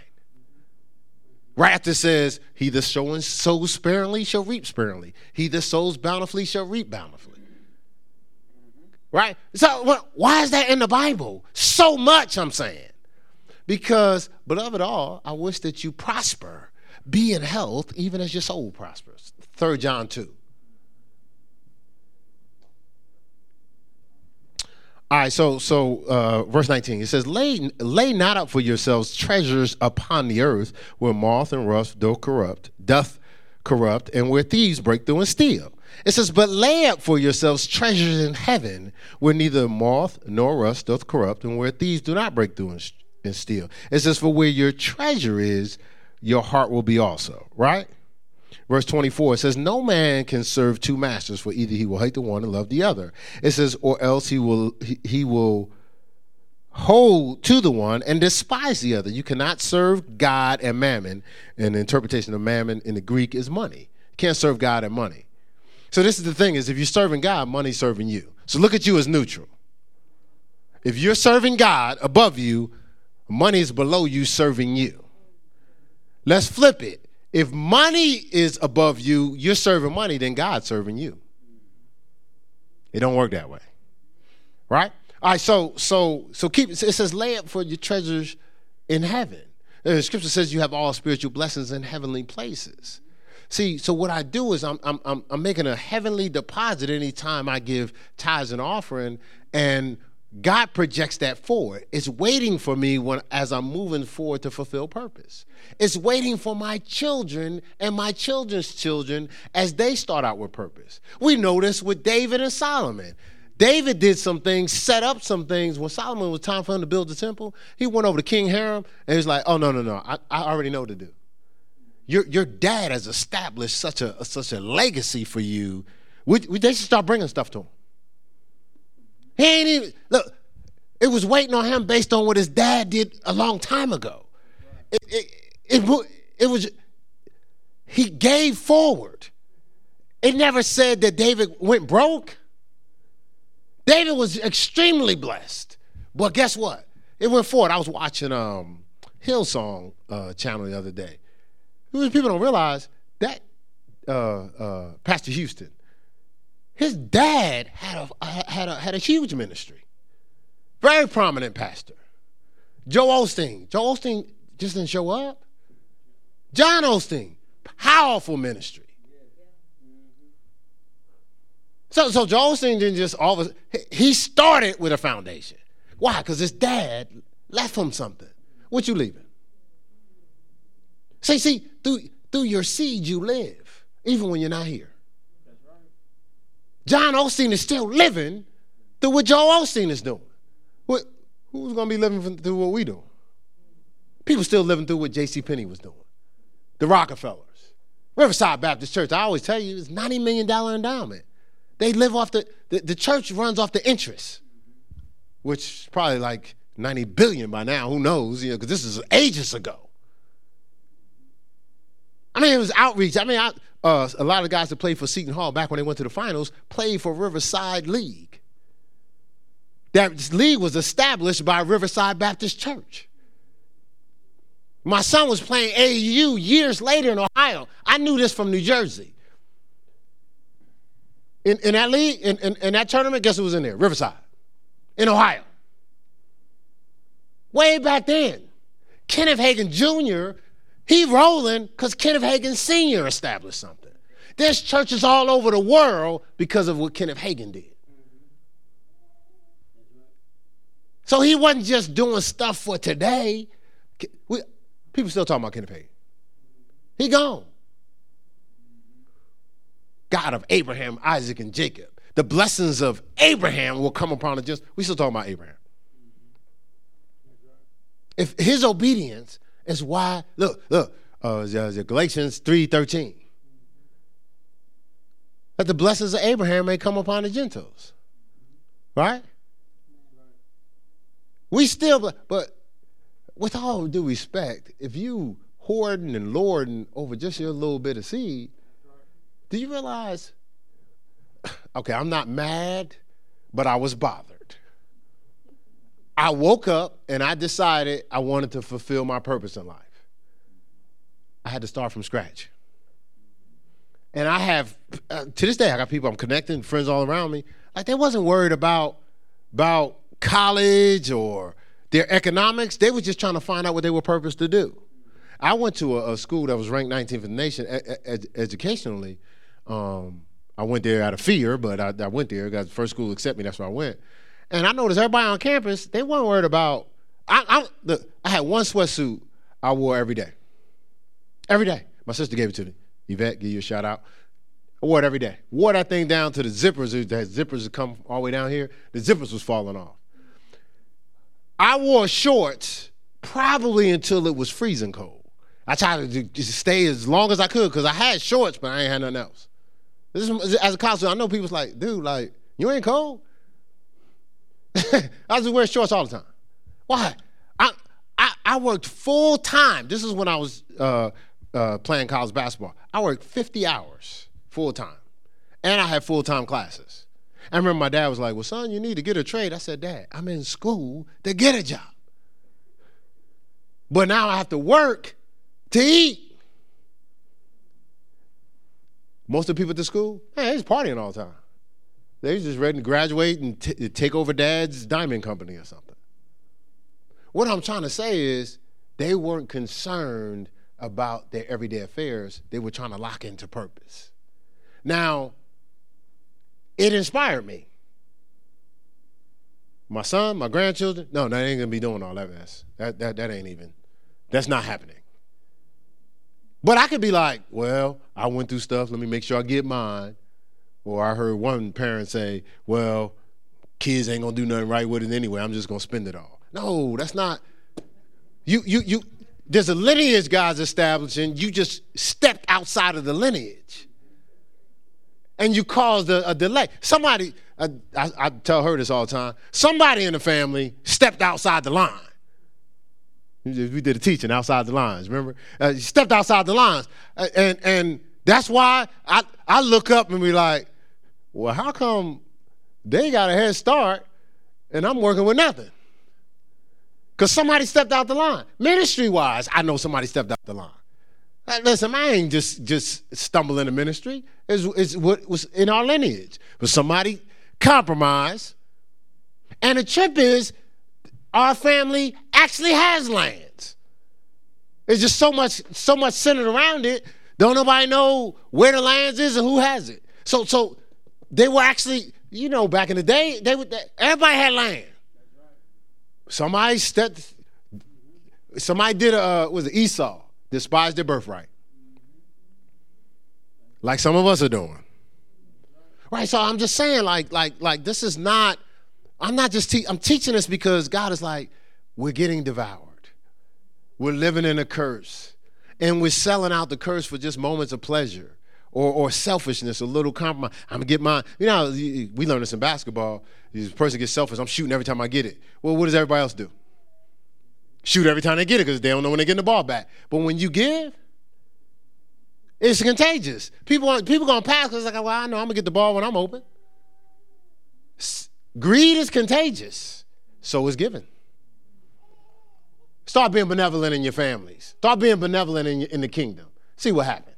After says, He that sows sparingly shall reap sparingly. He that sows bountifully shall reap bountifully. Right? So why is that in the Bible? So much, I'm saying. Because, beloved all, I wish that you prosper, be in health, even as your soul prospers. 3 John 2. All right, so so uh, verse 19 it says, lay, lay not up for yourselves treasures upon the earth where moth and rust do corrupt, doth corrupt, and where thieves break through and steal. It says, But lay up for yourselves treasures in heaven where neither moth nor rust doth corrupt, and where thieves do not break through and, and steal. It says, For where your treasure is, your heart will be also, right? Verse 24 it says, No man can serve two masters, for either he will hate the one and love the other. It says, or else he will he, he will hold to the one and despise the other. You cannot serve God and mammon. And the interpretation of mammon in the Greek is money. You can't serve God and money. So this is the thing is if you're serving God, money's serving you. So look at you as neutral. If you're serving God above you, money is below you serving you. Let's flip it. If money is above you, you're serving money, then God's serving you. It don't work that way. Right? All right, so so so keep it says lay up for your treasures in heaven. The scripture says you have all spiritual blessings in heavenly places. See, so what I do is I'm, I'm, I'm, I'm making a heavenly deposit anytime I give tithes and offering, and God projects that forward. It's waiting for me when as I'm moving forward to fulfill purpose. It's waiting for my children and my children's children as they start out with purpose. We notice with David and Solomon. David did some things, set up some things. When Solomon was time for him to build the temple, he went over to King Hiram and he's like, "Oh no, no, no! I, I already know what to do. Your your dad has established such a such a legacy for you. We, we, they should start bringing stuff to him. He ain't even look. It was waiting on him based on what his dad did a long time ago. It it it, it was he gave forward. It never said that David went broke. David was extremely blessed. But guess what? It went forward. I was watching um, Hillsong uh, channel the other day. People don't realize that uh, uh, Pastor Houston, his dad had a, had a, had a huge ministry. Very prominent pastor. Joel Osteen. Joel Osteen just didn't show up. John Osteen, powerful ministry. So, so Joel Osteen didn't just all of a he started with a foundation. Why? Because his dad left him something. What you leaving? See, see, through, through your seed you live, even when you're not here. John Osteen is still living through what Joel Osteen is doing. What, who's going to be living through what we do? People still living through what J.C. Penney was doing. The Rockefellers. Riverside Baptist Church, I always tell you, it's $90 million endowment. They live off the, the, the church runs off the interest, which is probably like 90 billion by now. Who knows? You know, because this is ages ago. I mean, it was outreach. I mean, I, uh, a lot of guys that played for Seton Hall back when they went to the finals played for Riverside League. That league was established by Riverside Baptist Church. My son was playing AAU years later in Ohio. I knew this from New Jersey. In, in that league, in, in, in that tournament, guess who was in there? Riverside, in Ohio. Way back then. Kenneth Hagin Jr., he rolling because Kenneth Hagin Sr. established something. There's churches all over the world because of what Kenneth Hagin did. So he wasn't just doing stuff for today. We, people still talking about Kenneth Hagin. He gone. God of Abraham, Isaac, and Jacob. The blessings of Abraham will come upon the just. We still talking about Abraham. If his obedience is why, look, look, uh, Galatians 3.13. That the blessings of Abraham may come upon the Gentiles. Right? We still, but with all due respect, if you hoarding and lording over just your little bit of seed, do you realize? Okay, I'm not mad, but I was bothered. I woke up and I decided I wanted to fulfill my purpose in life. I had to start from scratch. And I have, uh, to this day, I got people I'm connecting, friends all around me. Like they wasn't worried about about college or their economics. They were just trying to find out what they were purposed to do. I went to a, a school that was ranked 19th in the nation ed- educationally, um, I went there out of fear, but I, I went there. Got the first school to accept me. That's where I went. And I noticed everybody on campus, they weren't worried about. I, I, the, I had one sweatsuit I wore every day. Every day. My sister gave it to me. Yvette, give you a shout out. I wore it every day. Wore that thing down to the zippers. The zippers that come all the way down here. The zippers was falling off. I wore shorts probably until it was freezing cold. I tried to just stay as long as I could because I had shorts, but I ain't had nothing else. This is, as a counselor, I know people's like, dude, like, you ain't cold? I was wearing shorts all the time. Why? I, I, I worked full time. This is when I was uh, uh, playing college basketball. I worked 50 hours full time. And I had full time classes. I remember my dad was like, Well, son, you need to get a trade. I said, Dad, I'm in school to get a job. But now I have to work to eat. Most of the people at the school, hey, they's partying all the time. They just ready to graduate and t- take over dad's diamond company or something. What I'm trying to say is they weren't concerned about their everyday affairs. They were trying to lock into purpose. Now, it inspired me. My son, my grandchildren, no, they ain't gonna be doing all that mess. That, that, that ain't even, that's not happening. But I could be like, well, I went through stuff, let me make sure I get mine. Or I heard one parent say, well, kids ain't gonna do nothing right with it anyway. I'm just gonna spend it all. No, that's not. You you you there's a lineage God's establishing. You just stepped outside of the lineage. And you caused a, a delay. Somebody, I, I, I tell her this all the time, somebody in the family stepped outside the line. We did a teaching outside the lines, remember? Uh, stepped outside the lines. Uh, and, and that's why I, I look up and be like, well, how come they got a head start and I'm working with nothing? Because somebody stepped out the line. Ministry wise, I know somebody stepped out the line. Listen, I ain't just just stumble into ministry. It's, it's what was in our lineage. But somebody compromised. And the trip is, our family actually has lands. There's just so much, so much centered around it. Don't nobody know where the lands is and who has it. So, so they were actually, you know, back in the day, they would everybody had land. Somebody stepped, somebody did a uh, was it Esau, despised their birthright. Like some of us are doing. Right. So I'm just saying, like, like, like this is not, I'm not just te- I'm teaching this because God is like, we're getting devoured. We're living in a curse. And we're selling out the curse for just moments of pleasure or, or selfishness, a little compromise. I'm gonna get mine. You know, we learn this in basketball. This person gets selfish. I'm shooting every time I get it. Well, what does everybody else do? Shoot every time they get it because they don't know when they're getting the ball back. But when you give, it's contagious. People people gonna pass because like, well, I know I'm gonna get the ball when I'm open. Greed is contagious. So is giving. Start being benevolent in your families. Start being benevolent in, in the kingdom. See what happens.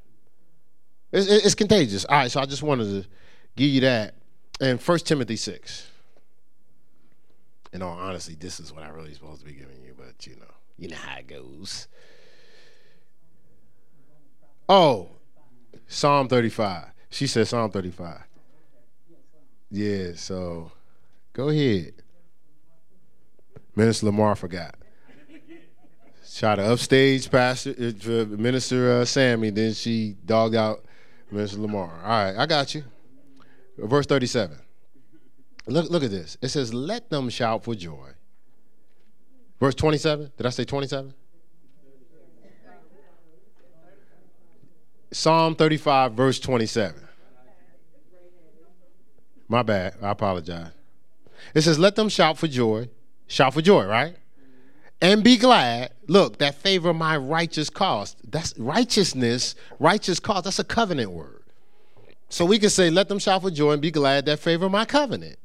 It's, it's contagious. All right, so I just wanted to give you that. And 1 Timothy 6. In all honesty, this is what I really supposed to be giving you, but you know, you know how it goes. Oh, Psalm 35. She said Psalm 35. Yeah, so go ahead. Minister Lamar forgot. Try to upstage pastor, uh, Minister uh, Sammy, then she dogged out Mr. Lamar. All right, I got you. Verse 37. Look, look at this. It says, Let them shout for joy. Verse 27. Did I say 27? Psalm 35, verse 27. My bad. I apologize. It says, Let them shout for joy. Shout for joy, right? And be glad. Look, that favor my righteous cause. That's righteousness, righteous cause. That's a covenant word. So we can say, let them shout for joy and be glad that favor my covenant.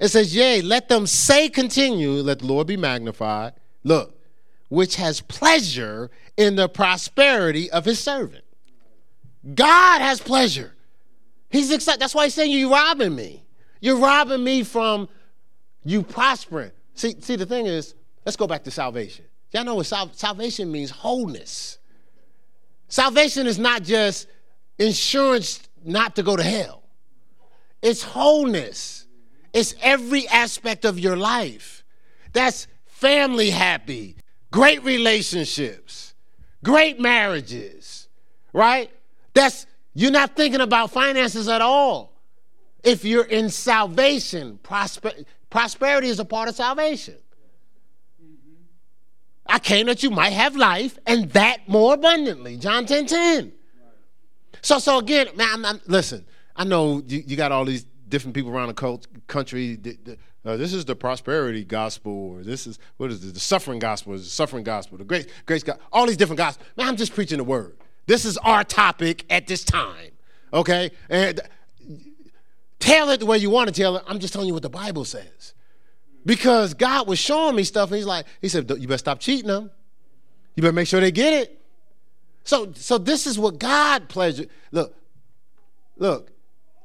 It says, yea, let them say continue, let the Lord be magnified. Look, which has pleasure in the prosperity of his servant. God has pleasure. He's excited. That's why he's saying you're robbing me. You're robbing me from you prospering. See, see, the thing is, Let's go back to salvation. Y'all know what sal- salvation means wholeness. Salvation is not just insurance not to go to hell, it's wholeness. It's every aspect of your life. That's family happy, great relationships, great marriages, right? That's you're not thinking about finances at all. If you're in salvation, prosper, prosperity is a part of salvation. I came that you might have life and that more abundantly. John 10 10. So, so again, man, I'm, I'm, listen, I know you, you, got all these different people around the country. Uh, this is the prosperity gospel, or this is, what is the suffering gospel, the suffering gospel, the grace, grace gospel, all these different gospels. Man, I'm just preaching the word. This is our topic at this time, okay? And tell it the way you want to tell it. I'm just telling you what the Bible says because God was showing me stuff, and He's like, He said, "You better stop cheating them. You better make sure they get it." So, so this is what God pleasure. Look, look,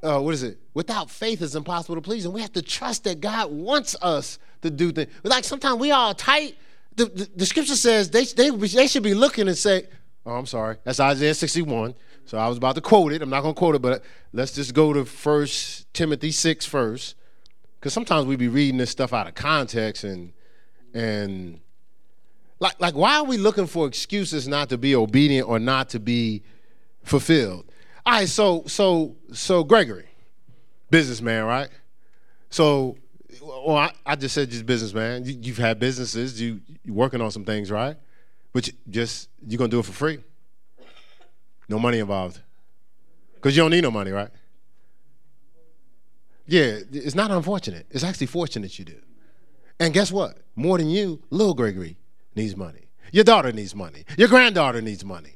uh, what is it? Without faith, it's impossible to please. And we have to trust that God wants us to do things. Like sometimes we all tight. The, the, the scripture says they, they, they should be looking and say, oh, I'm sorry. That's Isaiah 61. So I was about to quote it. I'm not going to quote it, but let's just go to First Timothy 6 first. Because sometimes we be reading this stuff out of context and, and like, like, why are we looking for excuses not to be obedient or not to be fulfilled? All right, so so so Gregory, businessman, right? So, well, I, I just said just businessman. You, have had businesses. You you working on some things, right? But you just you gonna do it for free. No money involved, because you don't need no money, right? Yeah, it's not unfortunate. It's actually fortunate you do. And guess what? More than you, little Gregory needs money. Your daughter needs money. Your granddaughter needs money.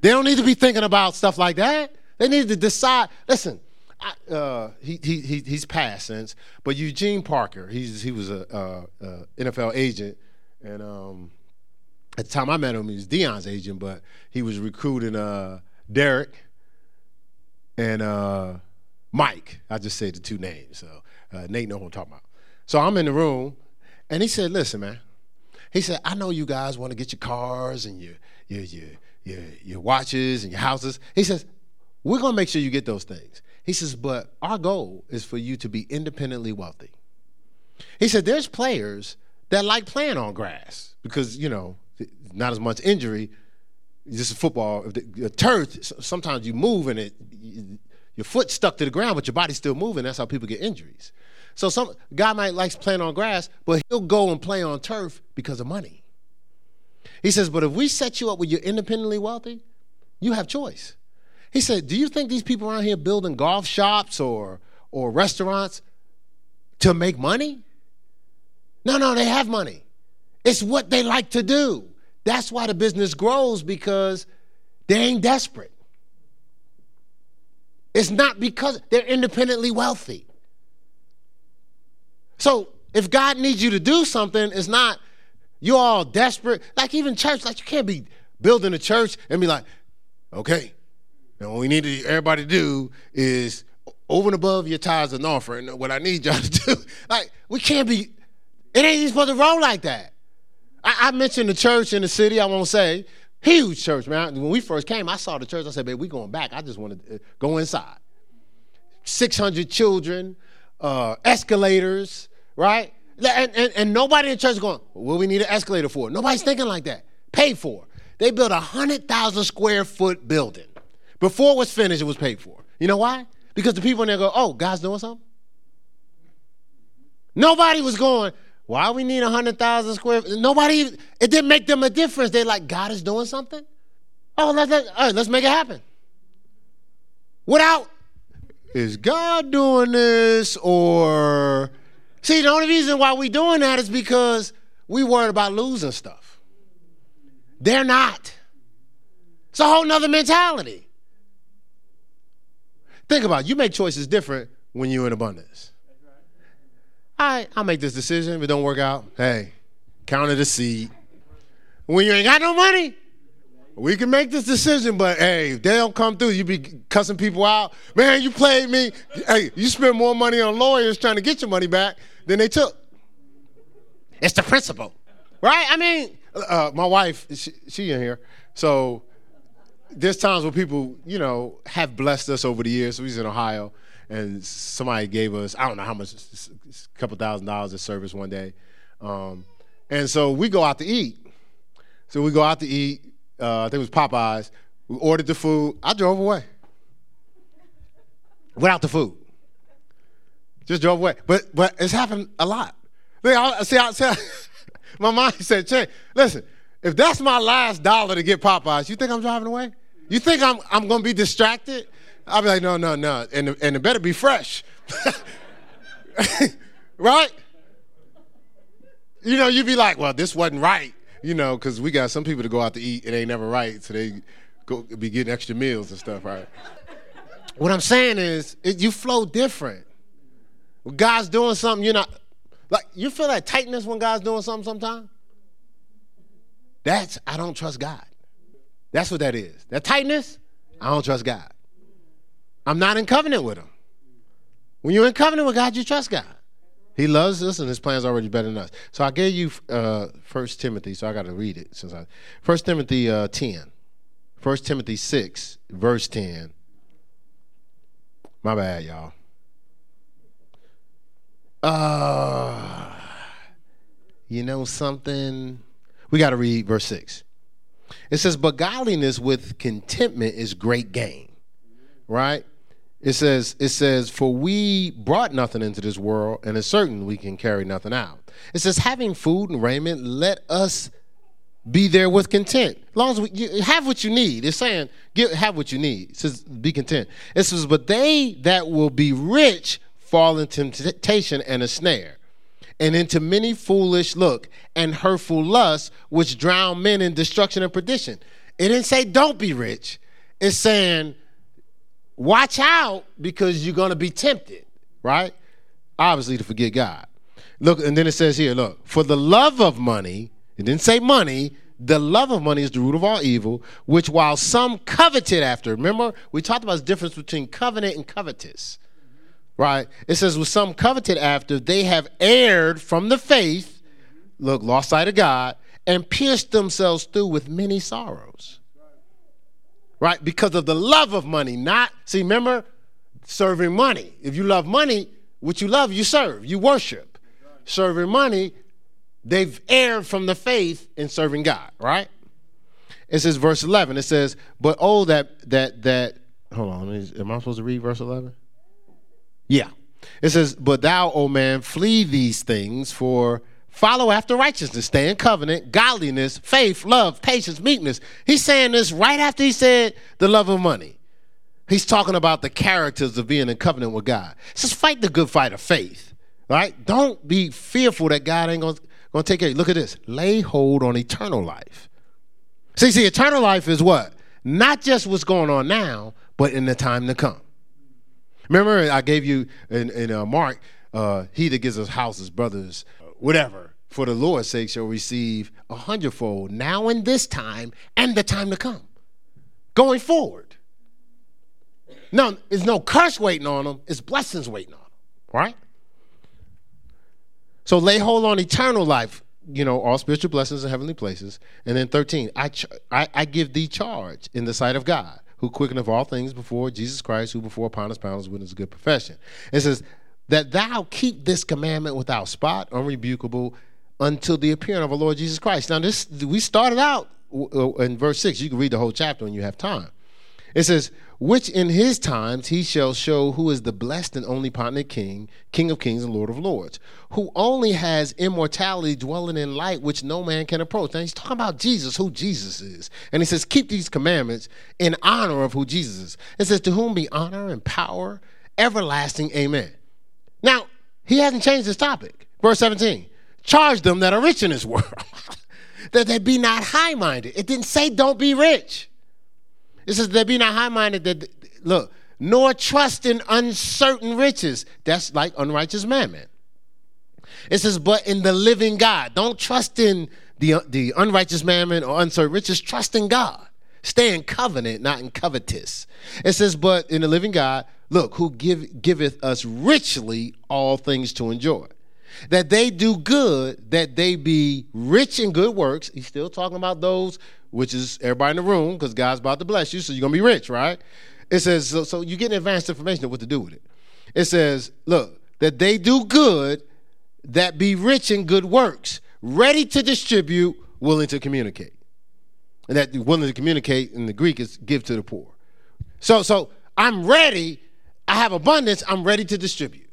They don't need to be thinking about stuff like that. They need to decide. Listen, I, uh, he, he, he, he's passed since, but Eugene Parker, he's, he was a, NFL agent, and um, at the time I met him, he was Deion's agent, but he was recruiting uh, Derek and uh, Mike. I just said the two names, so uh, Nate know who I'm talking about. So I'm in the room, and he said, "Listen, man." He said, "I know you guys want to get your cars and your your your your, your watches and your houses." He says, we're to make sure you get those things. He says, but our goal is for you to be independently wealthy. He said, there's players that like playing on grass because, you know, not as much injury. Just football, the turf, sometimes you move and it, your foot stuck to the ground, but your body's still moving. That's how people get injuries. So some guy might likes playing on grass, but he'll go and play on turf because of money. He says, but if we set you up where you're independently wealthy, you have choice. He said, Do you think these people around here building golf shops or, or restaurants to make money? No, no, they have money. It's what they like to do. That's why the business grows because they ain't desperate. It's not because they're independently wealthy. So if God needs you to do something, it's not you're all desperate. Like even church, like you can't be building a church and be like, okay, and what we need everybody to do is over and above your tithes and offering, what I need y'all to do, like, we can't be, it ain't even supposed to roll like that. I, I mentioned the church in the city, I won't say, huge church, man. When we first came, I saw the church, I said, babe, we going back. I just want to uh, go inside. 600 children, uh, escalators, right? And, and, and nobody in church going, what we need an escalator for? Nobody's thinking like that. Pay for. They built a 100,000 square foot building. Before it was finished, it was paid for. You know why? Because the people in there go, oh, God's doing something? Nobody was going, why we need 100,000 square Nobody, it didn't make them a difference. They're like, God is doing something? Oh, let's, let, right, let's make it happen. Without, is God doing this or, see, the only reason why we doing that is because we worried about losing stuff. They're not. It's a whole nother mentality. Think about it. You make choices different when you're in abundance. Right, I'll make this decision. If it don't work out, hey, count it a seed. When you ain't got no money, we can make this decision, but hey, if they don't come through, you be cussing people out. Man, you played me. Hey, you spend more money on lawyers trying to get your money back than they took. It's the principle, right? I mean, uh, my wife, she, she in here, so there's times where people, you know, have blessed us over the years. So was in Ohio, and somebody gave us, I don't know how much, a couple thousand dollars of service one day. Um, and so we go out to eat. So we go out to eat. Uh, I think it was Popeyes. We ordered the food. I drove away without the food. Just drove away. But but it's happened a lot. See, I, see, my mind said, "Change." Listen, if that's my last dollar to get Popeyes, you think I'm driving away? You think I'm, I'm to be distracted? I'll be like, no, no, no. And, and it better be fresh. right? You know, you'd be like, well, this wasn't right, you know, because we got some people to go out to eat, it ain't never right, so they go be getting extra meals and stuff, right? what I'm saying is, it, you flow different. When God's doing something, you're not, like, you feel that tightness when God's doing something sometimes? That's, I don't trust God. That's what that is. That tightness, I don't trust God. I'm not in covenant with him. When you're in covenant with God, you trust God. He loves us, and His plans already better than us. So I gave you uh, First Timothy, so I got to read it since I First Timothy uh, ten, First Timothy six, verse ten. My bad, y'all. Uh, you know something? We got to read verse six. It says, "But godliness with contentment is great gain." Right? It says, it says, for we brought nothing into this world, and it's certain we can carry nothing out. It says, having food and raiment, let us be there with content. As long as we you have what you need. It's saying, get, have what you need. It says, be content. It says, but they that will be rich fall into temptation and a snare, and into many foolish look and hurtful lusts, which drown men in destruction and perdition. It didn't say don't be rich. It's saying watch out because you're going to be tempted, right? Obviously, to forget God. Look, and then it says here, look, for the love of money, it didn't say money, the love of money is the root of all evil, which while some coveted after, remember, we talked about the difference between covenant and covetous, right? It says, with some coveted after, they have erred from the faith, look, lost sight of God, and pierced themselves through with many sorrows right? Because of the love of money, not, see, remember, serving money. If you love money, what you love, you serve, you worship. Serving money, they've erred from the faith in serving God, right? It says, verse 11, it says, but oh, that, that, that, hold on, is, am I supposed to read verse 11? Yeah. It says, but thou, O man, flee these things, for Follow after righteousness, stay in covenant, godliness, faith, love, patience, meekness. He's saying this right after he said the love of money. He's talking about the characters of being in covenant with God. Just fight the good fight of faith, right? Don't be fearful that God ain't gonna, gonna take care. Look at this. Lay hold on eternal life. See, see, eternal life is what? Not just what's going on now, but in the time to come. Remember, I gave you in, in uh, Mark, uh, he that gives us houses, brothers, whatever, for the Lord's sake shall receive a hundredfold now in this time and the time to come. Going forward. No, there's no curse waiting on them, it's blessings waiting on them, right? So lay hold on eternal life, you know, all spiritual blessings in heavenly places. And then 13, I, ch- I, I give thee charge in the sight of God, who quickeneth all things before Jesus Christ, who before upon Pontius Pilate with his good profession. It says, that thou keep this commandment without spot, unrebukable, until the appearing of our Lord Jesus Christ. Now, this we started out uh, in verse 6. You can read the whole chapter when you have time. It says, Which in his times he shall show who is the blessed and only partner king, King of kings and Lord of lords, who only has immortality dwelling in light which no man can approach. Now he's talking about Jesus, who Jesus is. And he says, Keep these commandments in honor of who Jesus is. It says, To whom be honor and power, everlasting. Amen. Now, he hasn't changed his topic. Verse 17 charge them that are rich in this world, that they be not high minded. It didn't say don't be rich. It says they be not high minded, that, look, nor trust in uncertain riches. That's like unrighteous mammon. It says, but in the living God. Don't trust in the, the unrighteous mammon or uncertain riches. Trust in God. Stay in covenant, not in covetous. It says, but in the living God, look, who give, giveth us richly all things to enjoy. That they do good, that they be rich in good works. He's still talking about those, which is everybody in the room, because God's about to bless you, so you're going to be rich, right? It says, so, so you get advanced information of what to do with it. It says, look, that they do good, that be rich in good works, ready to distribute, willing to communicate. And that willing to communicate in the Greek is give to the poor. So, so I'm ready. I have abundance. I'm ready to distribute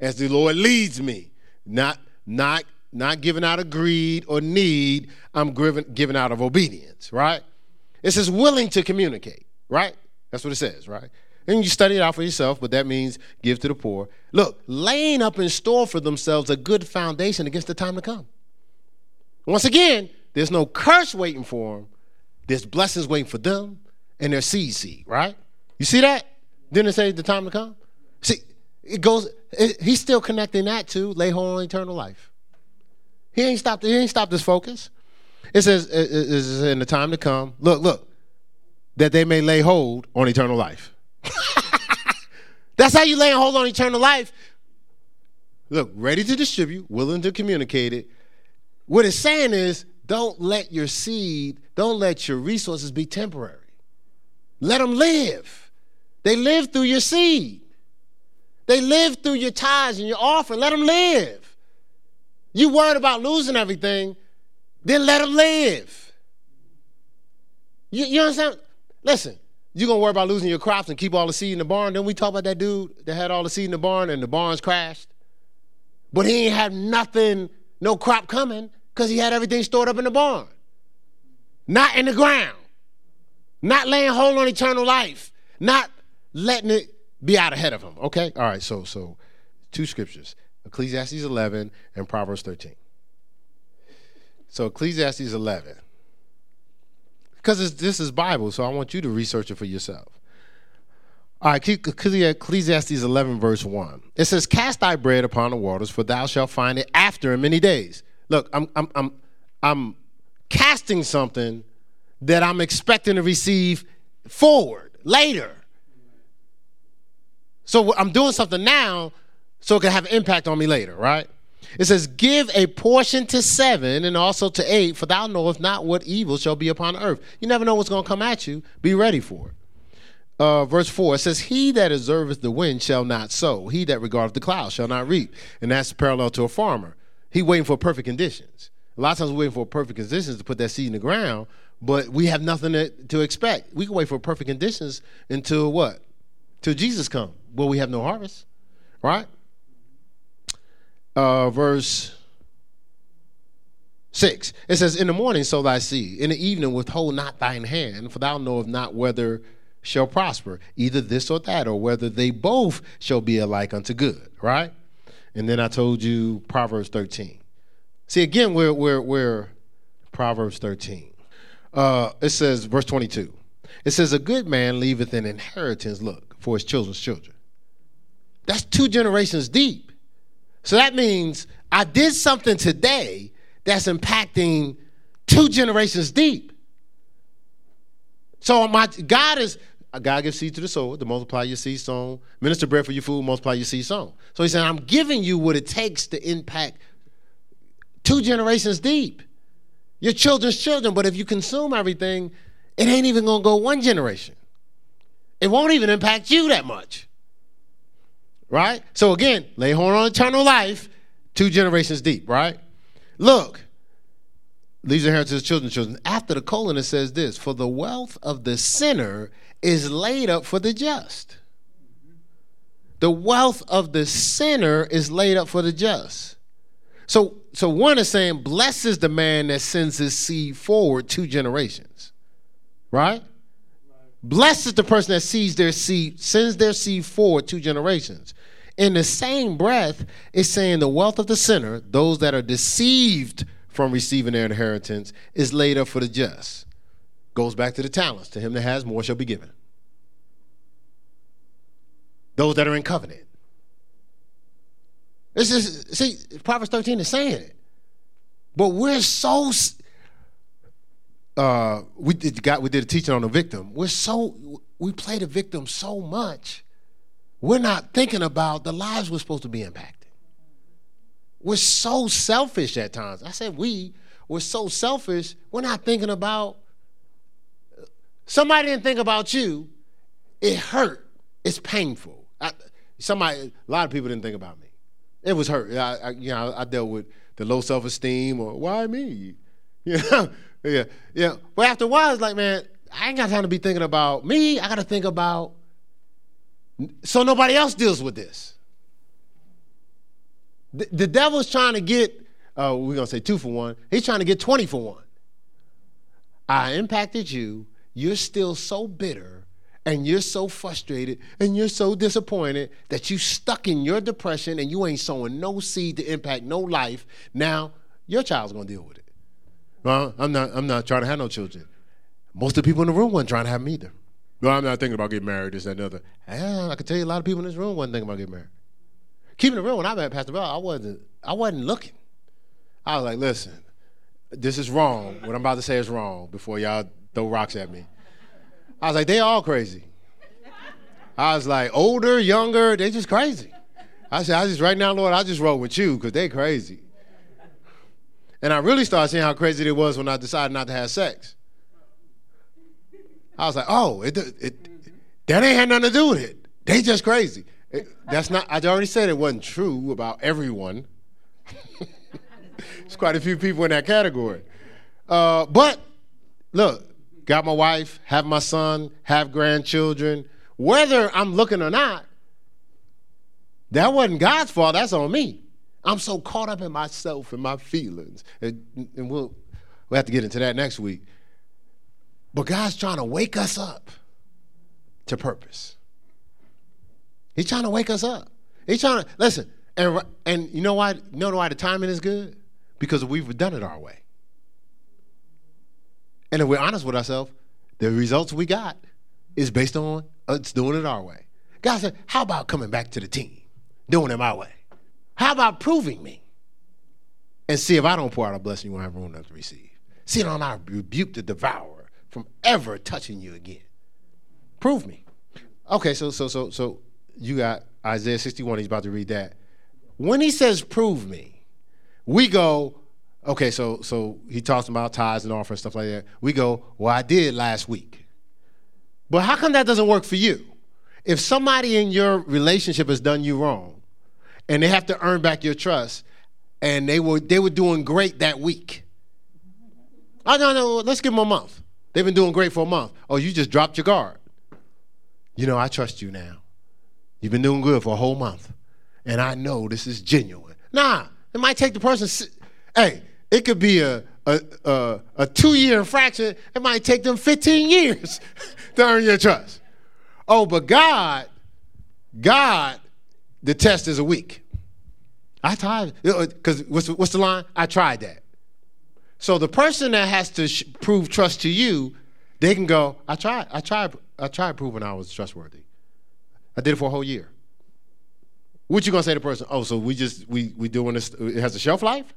as the Lord leads me. Not, not, not giving out of greed or need. I'm giving, giving out of obedience, right? It says willing to communicate, right? That's what it says, right? And you study it out for yourself, but that means give to the poor. Look, laying up in store for themselves a good foundation against the time to come. Once again, there's no curse waiting for them there's blessings waiting for them and their seed seed, right? You see that? Didn't it say the time to come? See, it goes, it, he's still connecting that to lay hold on eternal life. He ain't stopped, he ain't stopped his focus. It says, it, it's in the time to come. Look, look, that they may lay hold on eternal life. That's how you lay hold on eternal life. Look, ready to distribute, willing to communicate it. What it's saying is don't let your seed, don't let your resources be temporary. Let them live. They live through your seed. They live through your tithes and your offering. Let them live. You worried about losing everything, then let them live. You, you understand? Listen, you're gonna worry about losing your crops and keep all the seed in the barn. Then we talk about that dude that had all the seed in the barn and the barns crashed. But he ain't had nothing, no crop coming, because he had everything stored up in the barn. Not in the ground. Not laying hold on eternal life. Not letting it be out ahead of him. Okay? All right, so so two scriptures. Ecclesiastes 11 and Proverbs 13. So Ecclesiastes 11 because this is Bible, so I want you to research it for yourself. All right, Ecclesiastes 11, verse 1. It says, Cast thy bread upon the waters, for thou shalt find it after in many days. Look, I'm, I'm, I'm, I'm casting something that I'm expecting to receive forward, later. So I'm doing something now so it can have impact on me later, right? It says, Give a portion to seven and also to eight, for thou knowest not what evil shall be upon earth. You never know what's going to come at you. Be ready for it. Uh, verse 4 it says, He that observeth the wind shall not sow, he that regardeth the clouds shall not reap. And that's parallel to a farmer. He waiting for perfect conditions. A lot of times we're waiting for perfect conditions to put that seed in the ground, but we have nothing to, to expect. We can wait for perfect conditions until what? Till Jesus come. Well, we have no harvest, right? uh, verse 6. It says, In the morning sow thy seed, in the evening withhold not thine hand, for thou knowest not whether shall prosper, either this or that, or whether they both shall be alike unto good, right? And then I told you Proverbs 13. See, again, we're, we're, we're Proverbs 13. Uh, it says, verse 22. It says, A good man leaveth an inheritance, look, for his children's children. That's two generations deep. So that means I did something today that's impacting two generations deep. So my God is God gives seed to the sower, to multiply your seed sown. Minister bread for your food, multiply your seed sown. So he's saying, I'm giving you what it takes to impact two generations deep. Your children's children, but if you consume everything, it ain't even gonna go one generation. It won't even impact you that much. Right? So again, lay hold on eternal life, two generations deep, right? Look, leaves inheritance to his children's children. After the colon, it says this For the wealth of the sinner is laid up for the just. The wealth of the sinner is laid up for the just. So, so one is saying, blesses the man that sends his seed forward two generations. Right? Blesses the person that sees their seed, sends their seed forward two generations. In the same breath, it's saying the wealth of the sinner, those that are deceived from receiving their inheritance, is laid up for the just. Goes back to the talents. To him that has more shall be given. Those that are in covenant. This is see, Proverbs 13 is saying it. But we're so uh, we did got we did a teaching on the victim. We're so we play the victim so much, we're not thinking about the lives we're supposed to be impacting. We're so selfish at times. I said we. We're so selfish. We're not thinking about. Somebody didn't think about you. It hurt. It's painful. I, somebody, a lot of people didn't think about me. It was hurt. I, I you know, I dealt with the low self esteem or why me. Know, yeah, yeah. But after a while, it's like, man, I ain't got time to be thinking about me. I got to think about so nobody else deals with this. The, the devil's trying to get, uh, we're going to say two for one. He's trying to get 20 for one. I impacted you. You're still so bitter and you're so frustrated and you're so disappointed that you stuck in your depression and you ain't sowing no seed to impact no life. Now, your child's to deal with it. Well, I'm not, I'm not trying to have no children. Most of the people in the room weren't trying to have them either. No, I'm not thinking about getting married, this, and other. Yeah, I can tell you a lot of people in this room wasn't thinking about getting married. Keeping it real, when I met Pastor Bell, I wasn't, I wasn't looking. I was like, listen, this is wrong. What I'm about to say is wrong before y'all throw rocks at me. I was like, they all crazy. I was like, older, younger, they just crazy. I said, I just right now, Lord, I just roll with you because they crazy. And I really started seeing how crazy it was when I decided not to have sex. I was like, oh, it, it, that ain't had nothing to do with it. They just crazy. It, that's not. I already said it wasn't true about everyone. There's quite a few people in that category. Uh, but look, got my wife, have my son, have grandchildren. Whether I'm looking or not, that wasn't God's fault. That's on me. I'm so caught up in myself and my feelings. And, and we'll, we'll have to get into that next week. But God's trying to wake us up to purpose. He's trying to wake us up. He's trying to listen. And and you know why? You know why the timing is good? Because we've done it our way. And if we're honest with ourselves, the results we got is based on us doing it our way. God said, "How about coming back to the team, doing it my way? How about proving me, and see if I don't pour out a blessing you won't have room enough to receive. See if I not rebuke the devourer from ever touching you again. Prove me." Okay, so so so so you got Isaiah 61, he's about to read that. When he says prove me, we go, okay, so so he talks about tithes and offerings, stuff like that. We go, well, I did last week. But how come that doesn't work for you? If somebody in your relationship has done you wrong and they have to earn back your trust and they were they were doing great that week. Oh no, no, let's give them a month. They've been doing great for a month. Oh, you just dropped your guard. You know, I trust you now. You've been doing good for a whole month. And I know this is genuine. Nah, it might take the person, hey, it could be a, a, a, a two year infraction. It might take them 15 years to earn your trust. Oh, but God, God, the test is a week. I tried, uh, uh, because what's, what's the line? I tried that. So the person that has to sh- prove trust to you, they can go, I tried, I tried, I tried proving I was trustworthy. I did it for a whole year. What you gonna say to the person? Oh, so we just we we doing this? It has a shelf life.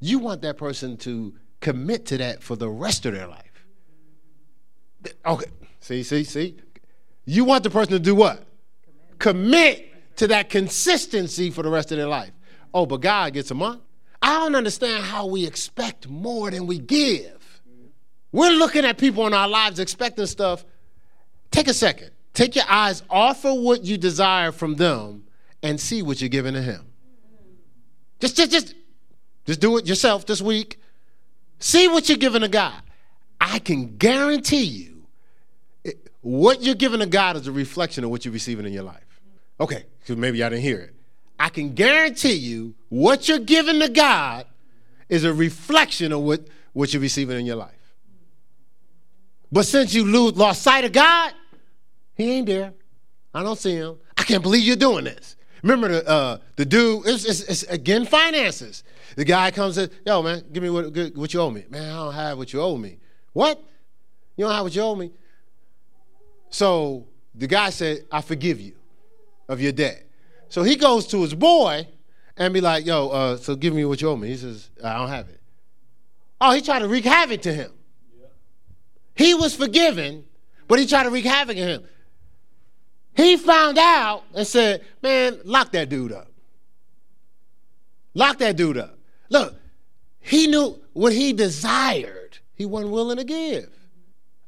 You want that person to commit to that for the rest of their life. Okay, see, see, see. You want the person to do what? Commit, Commit to that consistency for the rest of their life. Oh, but God gets a month. I don't understand how we expect more than we give. We're looking at people in our lives expecting stuff. Take a second. Take your eyes off of what you desire from them and see what you're giving to him. Just, just, just, just do it yourself this week. See what you're giving to God. I can guarantee you it, what you're giving to God is a reflection of what you're receiving in your life. Okay, because maybe I didn't hear it. I can guarantee you what you're giving to God is a reflection of what, what you're receiving in your life. But since you lose, lost sight of God, he ain't there. I don't see him. I can't believe you're doing this. Remember the uh, the dude? It's, it's, it's, again finances. The guy comes and "Yo, man, give me what, what you owe me." Man, I don't have what you owe me. What? You don't have what you owe me? So the guy said, "I forgive you of your debt." So he goes to his boy and be like, "Yo, uh, so give me what you owe me." He says, "I don't have it." Oh, he tried to wreak havoc to him. He was forgiven, but he tried to wreak havoc in him. He found out and said, Man, lock that dude up. Lock that dude up. Look, he knew what he desired, he wasn't willing to give.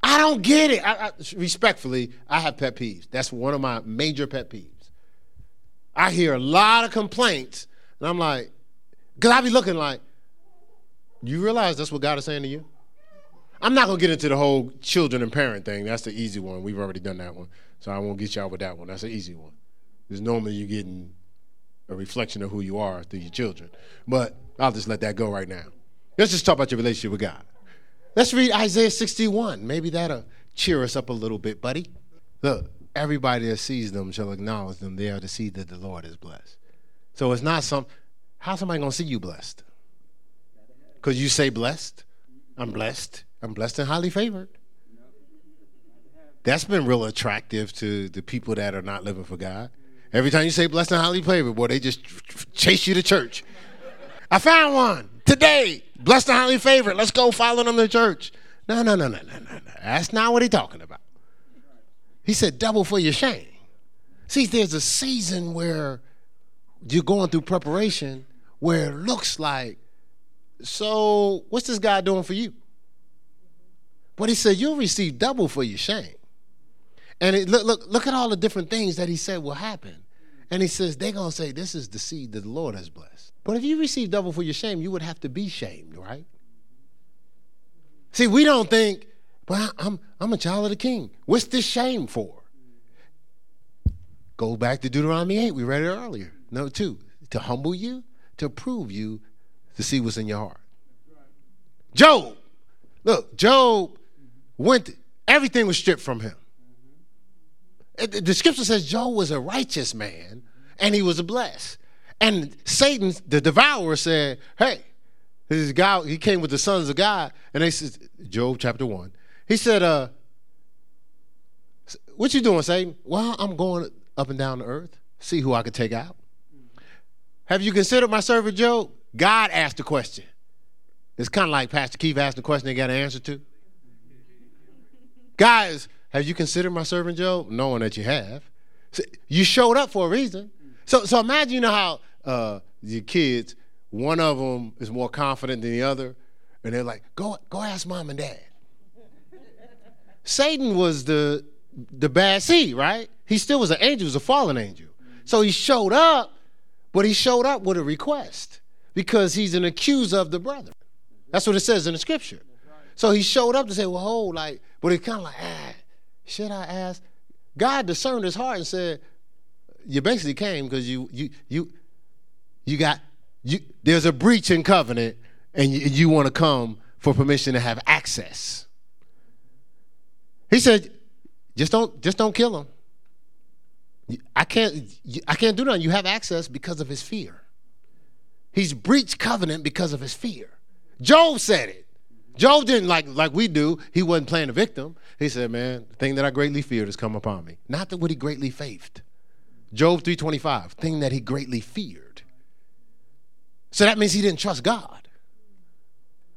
I don't get it. I, I, respectfully, I have pet peeves. That's one of my major pet peeves. I hear a lot of complaints, and I'm like, because I be looking like, you realize that's what God is saying to you? I'm not going to get into the whole children and parent thing. That's the easy one. We've already done that one. So I won't get y'all with that one. That's an easy one. Because normally you're getting a reflection of who you are through your children. But I'll just let that go right now. Let's just talk about your relationship with God. Let's read Isaiah 61. Maybe that'll cheer us up a little bit, buddy. Look, everybody that sees them shall acknowledge them. They are to see that the Lord is blessed. So it's not some, how's somebody going to see you blessed? Because you say blessed? I'm blessed. I'm blessed and highly favored. That's been real attractive to the people that are not living for God. Every time you say blessed and highly favored, boy, they just chase you to church. I found one today. Blessed and highly favored. Let's go follow them to church. No, no, no, no, no, no, no. That's not what he's talking about. He said double for your shame. See, there's a season where you're going through preparation where it looks like, so what's this guy doing for you? But he said, you'll receive double for your shame. And it, look, look, look at all the different things that he said will happen. And he says, they're going to say, this is the seed that the Lord has blessed. But if you receive double for your shame, you would have to be shamed, right? See, we don't think, well, I'm, I'm a child of the king. What's this shame for? Go back to Deuteronomy 8. We read it earlier. Number two, to humble you, to prove you, to see what's in your heart. Job. Look, Job went, everything was stripped from him. The scripture says Job was a righteous man and he was blessed. And Satan, the devourer, said, Hey, this guy, he came with the sons of God, and they said, Job chapter 1. He said, uh, what you doing, Satan? Well, I'm going up and down the earth, see who I could take out. Have you considered my servant Job? God asked the question. It's kind of like Pastor Keith asked the question they got an answer to. Guys, have you considered my servant Job? Knowing that you have. You showed up for a reason. So, so imagine you know how uh, your kids, one of them is more confident than the other, and they're like, "Go, go ask mom and dad." Satan was the the bad seed, right? He still was an angel, he was a fallen angel. So he showed up, but he showed up with a request because he's an accuser of the brother. That's what it says in the scripture. So he showed up to say, well, hold, like, but he kind of like, ah, should I ask? God discerned his heart and said, you basically came because you you you you got you there's a breach in covenant and you, you want to come for permission to have access. He said, just don't just don't kill him. I can't I can't do nothing. You have access because of his fear. He's breached covenant because of his fear. Job said it. Job didn't like like we do. He wasn't playing the victim. He said, "Man, the thing that I greatly feared has come upon me. Not that what he greatly faithed." Job 3:25, thing that he greatly feared. So that means he didn't trust God.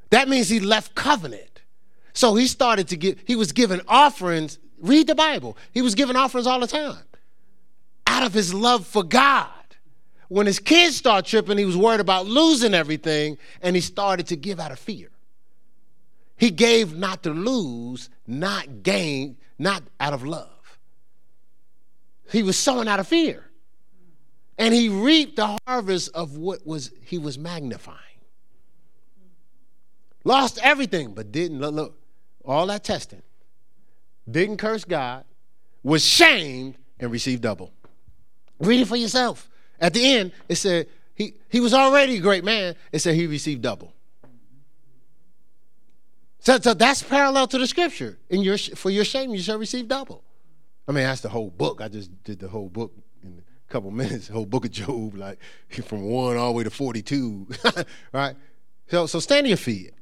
That means he left covenant. So he started to get he was giving offerings Read the Bible. He was giving offerings all the time out of his love for God. When his kids started tripping, he was worried about losing everything, and he started to give out of fear. He gave not to lose, not gain, not out of love. He was sowing out of fear. And he reaped the harvest of what was he was magnifying. Lost everything, but didn't look, look all that testing didn't curse God, was shamed, and received double. Read it for yourself. At the end, it said he, he was already a great man. It said he received double. So, so that's parallel to the scripture. In your, for your shame, you shall receive double. I mean, that's the whole book. I just did the whole book in a couple minutes, the whole book of Job, like from 1 all the way to 42, right? So, so stand on your feet.